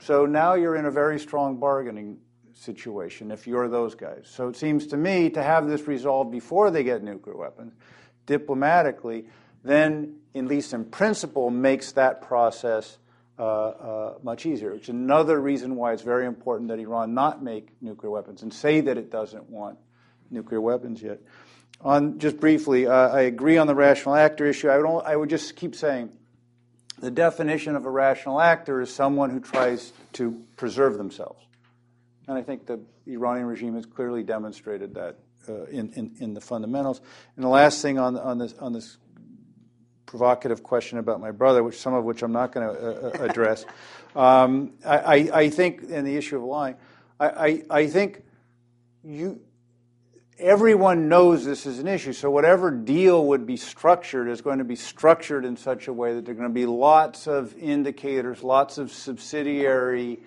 So now you're in a very strong bargaining situation if you're those guys. So it seems to me to have this resolved before they get nuclear weapons, diplomatically, then, at least in principle, makes that process uh, uh, much easier. It's another reason why it's very important that Iran not make nuclear weapons and say that it doesn't want nuclear weapons yet. On just briefly, uh, I agree on the rational actor issue. I would, I would just keep saying the definition of a rational actor is someone who tries to preserve themselves. And I think the Iranian regime has clearly demonstrated that uh, in, in, in, the fundamentals. And the last thing on, on, this, on this provocative question about my brother, which some of which I'm not going to uh, uh, address, um, I, I, think, in the issue of lying, I, I, I think you, everyone knows this is an issue. So whatever deal would be structured is going to be structured in such a way that there are going to be lots of indicators, lots of subsidiary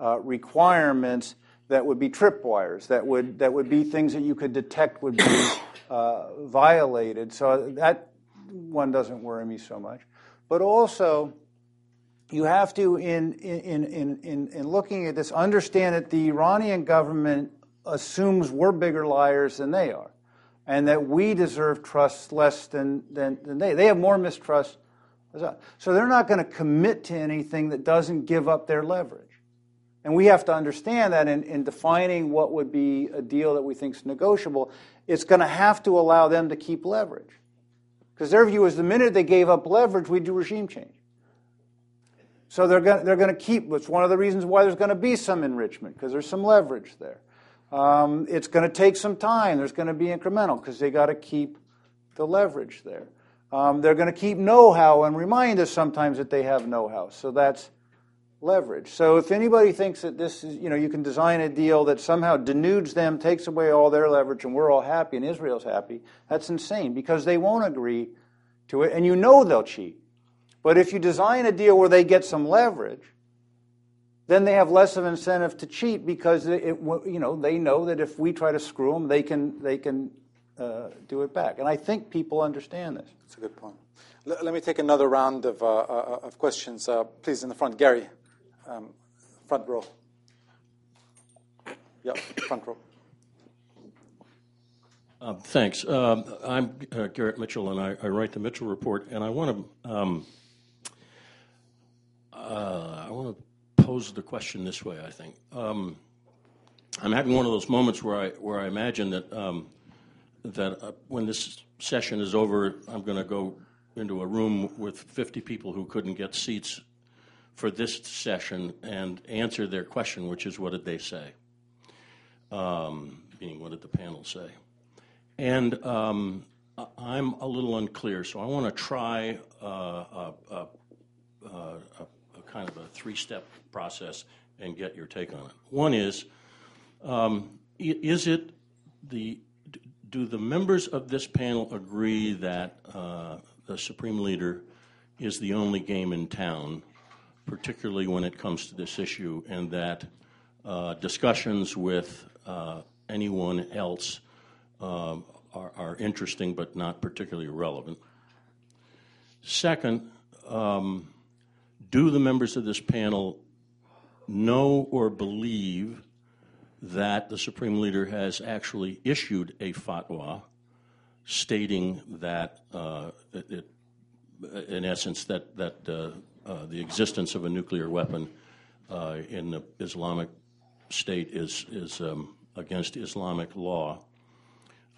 uh, requirements that would be tripwires, that would that would be things that you could detect would be uh, violated. So that one doesn't worry me so much. But also, you have to, in in in in, in looking at this, understand that the Iranian government assumes we're bigger liars than they are, and that we deserve trust less than, than, than they. They have more mistrust. So they're not going to commit to anything that doesn't give up their leverage. And we have to understand that in, in defining what would be a deal that we think is negotiable, it's going to have to allow them to keep leverage. Because their view is the minute they gave up leverage, we'd do regime change. So they're going, they're going to keep, it's one of the reasons why there's going to be some enrichment, because there's some leverage there. Um, it's going to take some time. There's going to be incremental because they got to keep the leverage there. Um, they're going to keep know-how and remind us sometimes that they have know-how. So that's leverage. So if anybody thinks that this is, you know, you can design a deal that somehow denudes them, takes away all their leverage, and we're all happy and Israel's happy, that's insane because they won't agree to it, and you know they'll cheat. But if you design a deal where they get some leverage, then they have less of an incentive to cheat because it, you know they know that if we try to screw them, they can they can uh, do it back. And I think people understand this. That's a good point. L- let me take another round of, uh, uh of questions, uh, please, in the front. Gary, um, front row. Yep, front row. Uh, thanks. Um, I'm uh, Garrett Mitchell, and I, I, write the Mitchell Report. And I want to um, uh, I want to pose the question this way. I think um, I'm having one of those moments where I where I imagine that um, that uh, when this session is over, I'm going to go into a room with 50 people who couldn't get seats for this session and answer their question, which is what did they say? Um, meaning, what did the panel say? And um, I'm a little unclear, so I want to try uh, a, a, a, kind of a three step process and get your take on it. One is um, is it the do the members of this panel agree that uh, the supreme leader is the only game in town, particularly when it comes to this issue, and that uh, discussions with uh, anyone else um, are, are, interesting but not particularly relevant. Second, um, do the members of this panel know or believe that the Supreme Leader has actually issued a fatwa stating that, uh, it, in essence, that, that uh, the existence of a nuclear weapon uh, in the Islamic State is, is um, against Islamic law.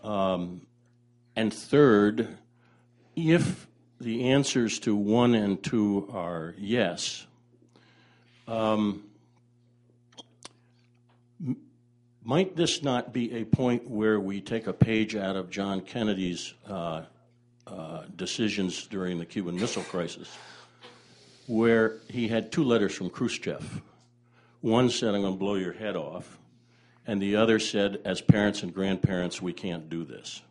Um, and third, if the answers to one and two are yes, um, might this not be a point where we take a page out of John Kennedy's uh, uh, decisions during the Cuban Missile Crisis, where he had two letters from Khrushchev? One said, I'm going to blow your head off, and the other said, as parents and grandparents, we can't do this.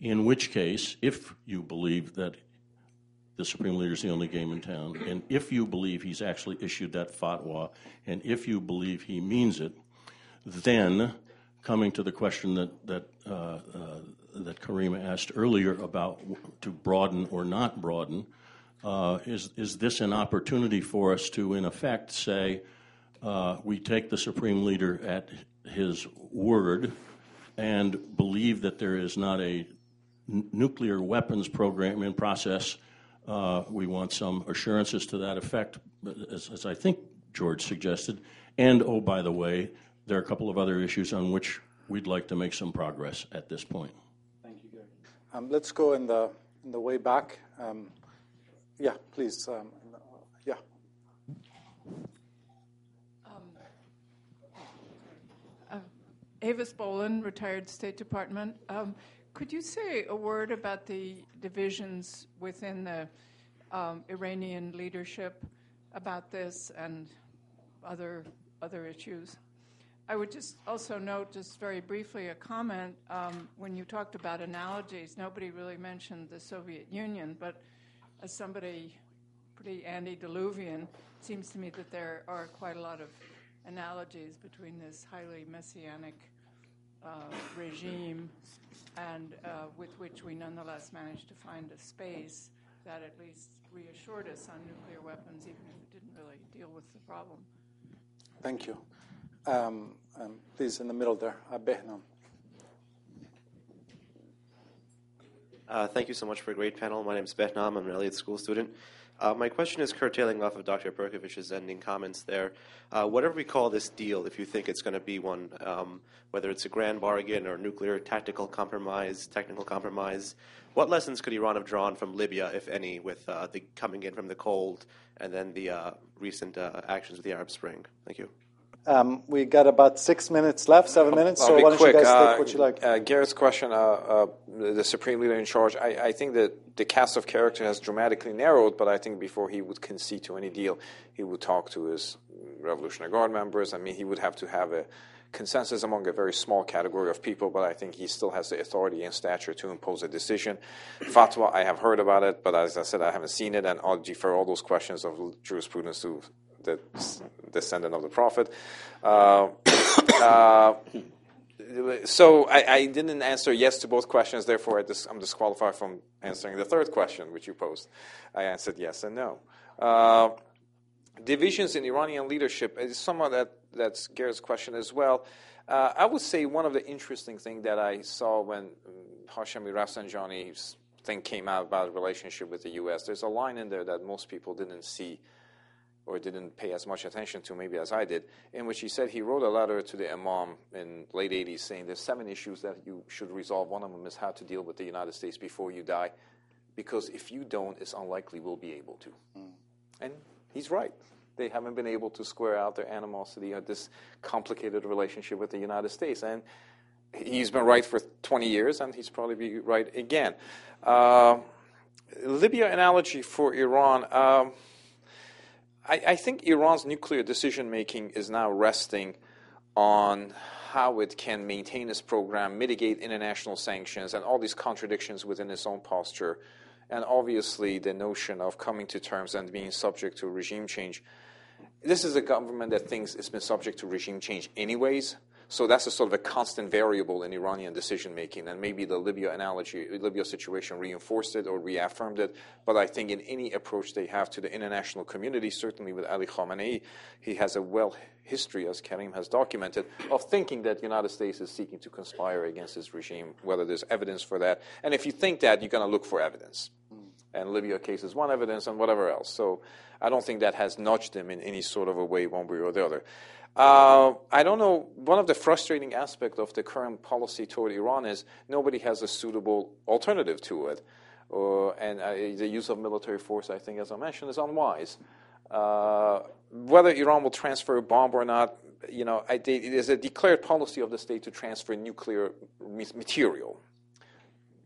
In which case, if you believe that the Supreme Leader is the only game in town, and if you believe he's actually issued that fatwa, and if you believe he means it, then, coming to the question that that uh, uh, that Karima asked earlier about to broaden or not broaden, is is this an opportunity for us to, in effect, say uh, we take the supreme leader at his word and believe that there is not a n- nuclear weapons program in process? Uh, we want some assurances to that effect, as, as I think George suggested. And oh, by the way, there are a couple of other issues on which we'd like to make some progress at this point. Thank you, Gary. Um, let's go in the in the way back. Um, yeah, please. Um, yeah. Um, uh, Avis Bohlen, retired State Department. Um, could you say a word about the divisions within the um, Iranian leadership about this and other other issues? I would just also note, just very briefly, a comment. Um, when you talked about analogies, nobody really mentioned the Soviet Union, but as somebody pretty antediluvian, it seems to me that there are quite a lot of analogies between this highly messianic uh, regime and uh, with which we nonetheless managed to find a space that at least reassured us on nuclear weapons, even if it didn't really deal with the problem. Thank you. Um, um, please, in the middle there, uh, Uh, thank you so much for a great panel. My name is Behnam. I'm an Elliott School student. Uh, my question is curtailing off of Dr. Perkovich's ending comments there. Uh, whatever we call this deal, if you think it's going to be one, um, whether it's a grand bargain or nuclear tactical compromise, technical compromise, what lessons could Iran have drawn from Libya, if any, with uh, the coming in from the cold and then the uh, recent uh, actions of the Arab Spring? Thank you. Um, we got about six minutes left, 7 minutes. I'll so why don't quick. you guys uh, take what you like? Uh, Garrett's question, uh, uh, the supreme leader in charge. I, I, think that the cast of character has dramatically narrowed, but I think before he would concede to any deal, he would talk to his Revolutionary Guard members. I mean, he would have to have a consensus among a very small category of people, but I think he still has the authority and stature to impose a decision. Fatwa, I have heard about it, but as I said, I haven't seen it, and I'll defer all those questions of jurisprudence to the descendant of the prophet. Uh, uh, so I, I, didn't answer yes to both questions. Therefore, I am disqualified from answering the third question, which you posed. I answered yes and no. Uh, divisions in Iranian leadership is somewhat that that's Garrett's question as well. Uh, I would say one of the interesting things that I saw when Hashemi Rafsanjani's thing came out about relationship with the U.S. There's a line in there that most people didn't see or didn't pay as much attention to maybe as I did, in which he said he wrote a letter to the Imam in late 80s saying there's seven issues that you should resolve. One of them is how to deal with the United States before you die, because if you don't, it's unlikely we'll be able to. Mm. And he's right. They haven't been able to square out their animosity or this complicated relationship with the United States. And he's been right for 20 years, and he's probably be right again. Uh, Libya analogy for Iran. Um, I, I think Iran's nuclear decision making is now resting on how it can maintain its program, mitigate international sanctions, and all these contradictions within its own posture, And obviously, the notion of coming to terms and being subject to regime change. This is a government that thinks it's been subject to regime change anyways. So that's a sort of a constant variable in Iranian decision making, and maybe the Libya analogy, Libya situation reinforced it or reaffirmed it. But I think in any approach they have to the international community, certainly with Ali Khamenei, he has a well history, as Karim has documented, of thinking that the United States is seeking to conspire against his regime, whether there's evidence for that. And if you think that, you're going to look for evidence. Mm. And Libya case is one evidence, and whatever else. So I don't think that has nudged him in any sort of a way, one way or the other. Uh, I don't know. One of the frustrating aspects of the current policy toward Iran is nobody has a suitable alternative to it. Uh, and uh, the use of military force, I think, as I mentioned, is unwise. Uh, whether Iran will transfer a bomb or not, you know, I, it is a declared policy of the state to transfer nuclear material,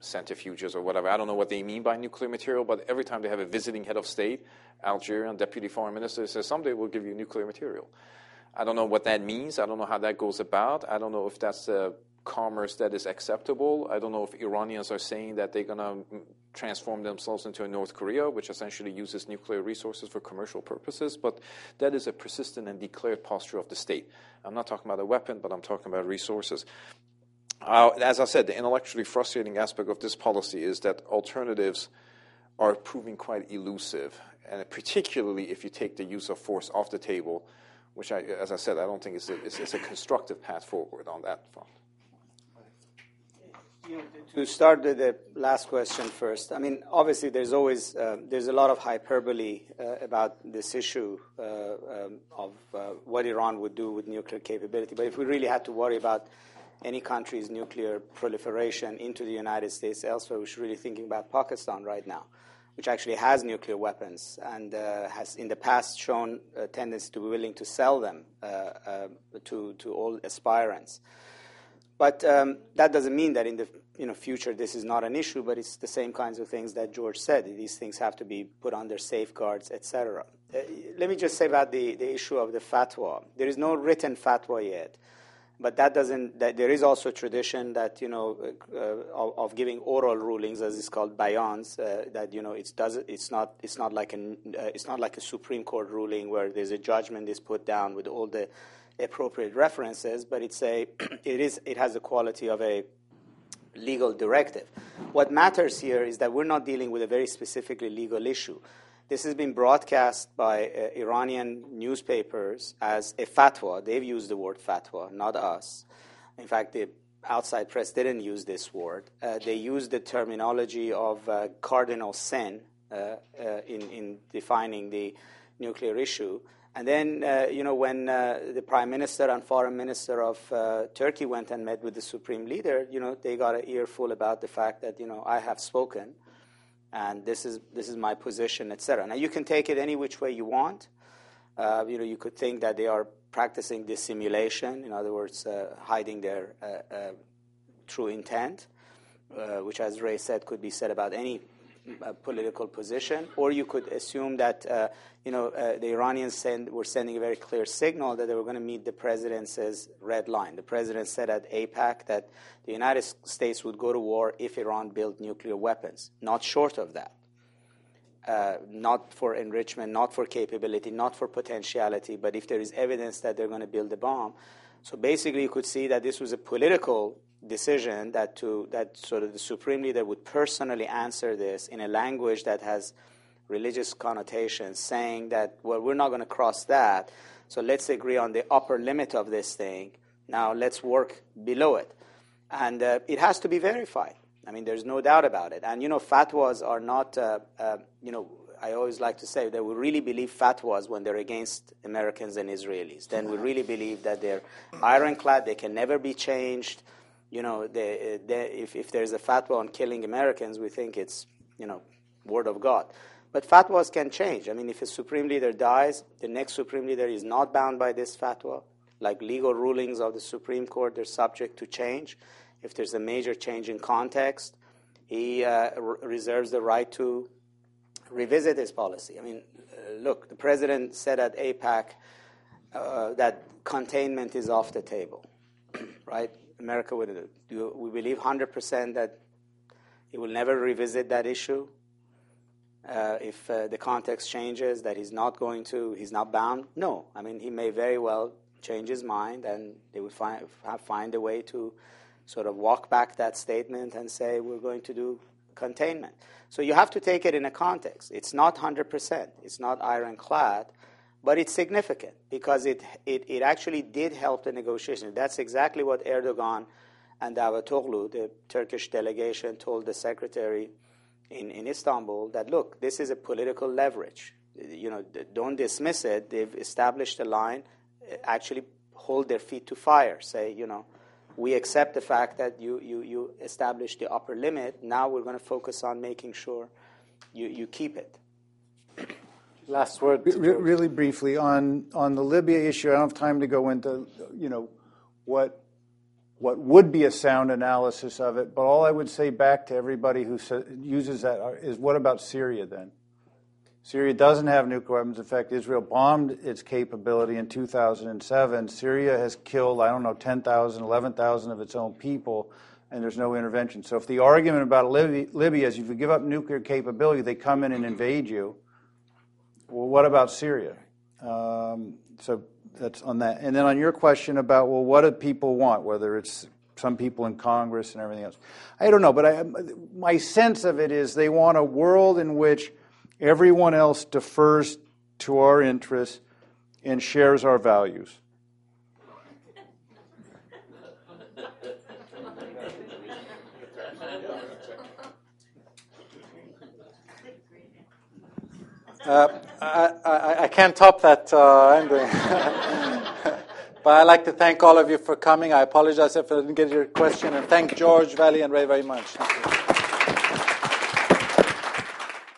centrifuges or whatever. I don't know what they mean by nuclear material, but every time they have a visiting head of state, Algerian deputy foreign minister says someday we'll give you nuclear material. I don't know what that means. I don't know how that goes about. I don't know if that's a commerce that is acceptable. I don't know if Iranians are saying that they're going to transform themselves into a North Korea, which essentially uses nuclear resources for commercial purposes. But that is a persistent and declared posture of the state. I'm not talking about a weapon, but I'm talking about resources. Uh, as I said, the intellectually frustrating aspect of this policy is that alternatives are proving quite elusive, and particularly if you take the use of force off the table which, I, as I said, I don't think is a, is, is a constructive path forward on that front. To start with the last question first, I mean, obviously, there's always uh, there's a lot of hyperbole uh, about this issue uh, um, of uh, what Iran would do with nuclear capability. But if we really had to worry about any country's nuclear proliferation into the United States elsewhere, we should really be thinking about Pakistan right now which actually has nuclear weapons and uh, has in the past shown a tendency to be willing to sell them uh, uh, to, to all aspirants. But um, that doesn't mean that in the you know, future this is not an issue, but it's the same kinds of things that George said. These things have to be put under safeguards, etc. Uh, let me just say about the, the issue of the fatwa. There is no written fatwa yet but that doesn't. That there is also a tradition that you know uh, of, of, giving oral rulings, as it's called bayans. Uh, that you know it's does it's not it's not like an uh, it's not like a Supreme Court ruling where there's a judgment is put down with all the appropriate references, but it's a it is it has the quality of a legal directive. What matters here is that we're not dealing with a very specifically legal issue. This has been broadcast by uh, Iranian newspapers as a fatwa. They've used the word fatwa, not us. In fact, the outside press didn't use this word. Uh, they used the terminology of uh, cardinal sin uh, uh, in, in defining the nuclear issue. And then, uh, you know, when the prime minister and foreign minister of Turkey went and met with the supreme leader, you know, they got an earful about the fact that, you know, I have spoken and this is this is my position, etc. Now you can take it any which way you want. Uh, you know, you could think that they are practicing dissimulation, in other words, uh, hiding their uh, uh true intent, uh, which, as Ray said, could be said about any political position, or you could assume that uh, you know uh, the Iranians send, were sending a very clear signal that they were going to meet the president's red line. The president said at AIPAC that the United States would go to war if Iran built nuclear weapons, not short of that. Uh, not for enrichment, not for capability, not for potentiality, but if there is evidence that they're going to build a bomb. So basically, you could see that this was a political decision that to that sort of the supreme leader would personally answer this in a language that has religious connotations, saying that well we're not going to cross that, so let's agree on the upper limit of this thing. Now let's work below it, and uh, it has to be verified. I mean, there's no doubt about it. And you know, fatwas are not uh, uh, you know. I always like to say that we really believe fatwas when they're against Americans and Israelis. Then we really believe that they're ironclad, they can never be changed you know, the, if, if there's a fatwa on killing Americans, we think it's, you know, word of God. But fatwas can change. I mean, if a supreme leader dies, the next supreme leader is not bound by this fatwa. Like legal rulings of the Supreme Court, they're subject to change. If there's a major change in context, he uh, reserves the right to revisit his policy. I mean, uh, look, the president said at AIPAC uh, that containment is off the table, right? America would do we believe 100% that he will never revisit that issue? Uh, if uh, the context changes, that he's not going to, he's not bound? No. I mean, he may very well change his mind, and they would find, find a way to sort of walk back that statement and say, we're going to do containment. So you have to take it in a context. It's not 100%, it's not ironclad, but it's significant because it, it, it actually did help the negotiation. That's exactly what Erdogan and Davutoglu, the Turkish delegation, told the secretary in, in Istanbul that, look, this is a political leverage. You know, don't dismiss it. They've established a line, uh, actually hold their feet to fire, say, you know, we accept the fact that you, you, you established the upper limit. Now we're going to focus on making sure you, you keep it. Last word. Re- really briefly on on the Libya issue, I don't have time to go into you know what what would be a sound analysis of it. But all I would say back to everybody who uses that is, what about Syria then? Syria doesn't have nuclear weapons. In fact, Israel bombed its capability in 2007. Syria has killed, I don't know, 10,000, 11,000 of its own people, and there's no intervention. So if the argument about Libya, Libya is if you give up nuclear capability, they come in and invade you, well, what about Syria? Um, so that's on that. And then on your question about, well, what do people want, whether it's some people in Congress and everything else? I don't know, but I, my sense of it is they want a world in which everyone else defers to our interests and shares our values. Uh, I, I, I, can't top that uh, but I'd like to thank all of you for coming. I apologize if I didn't get your question, and thank George, Vali, and Ray very much.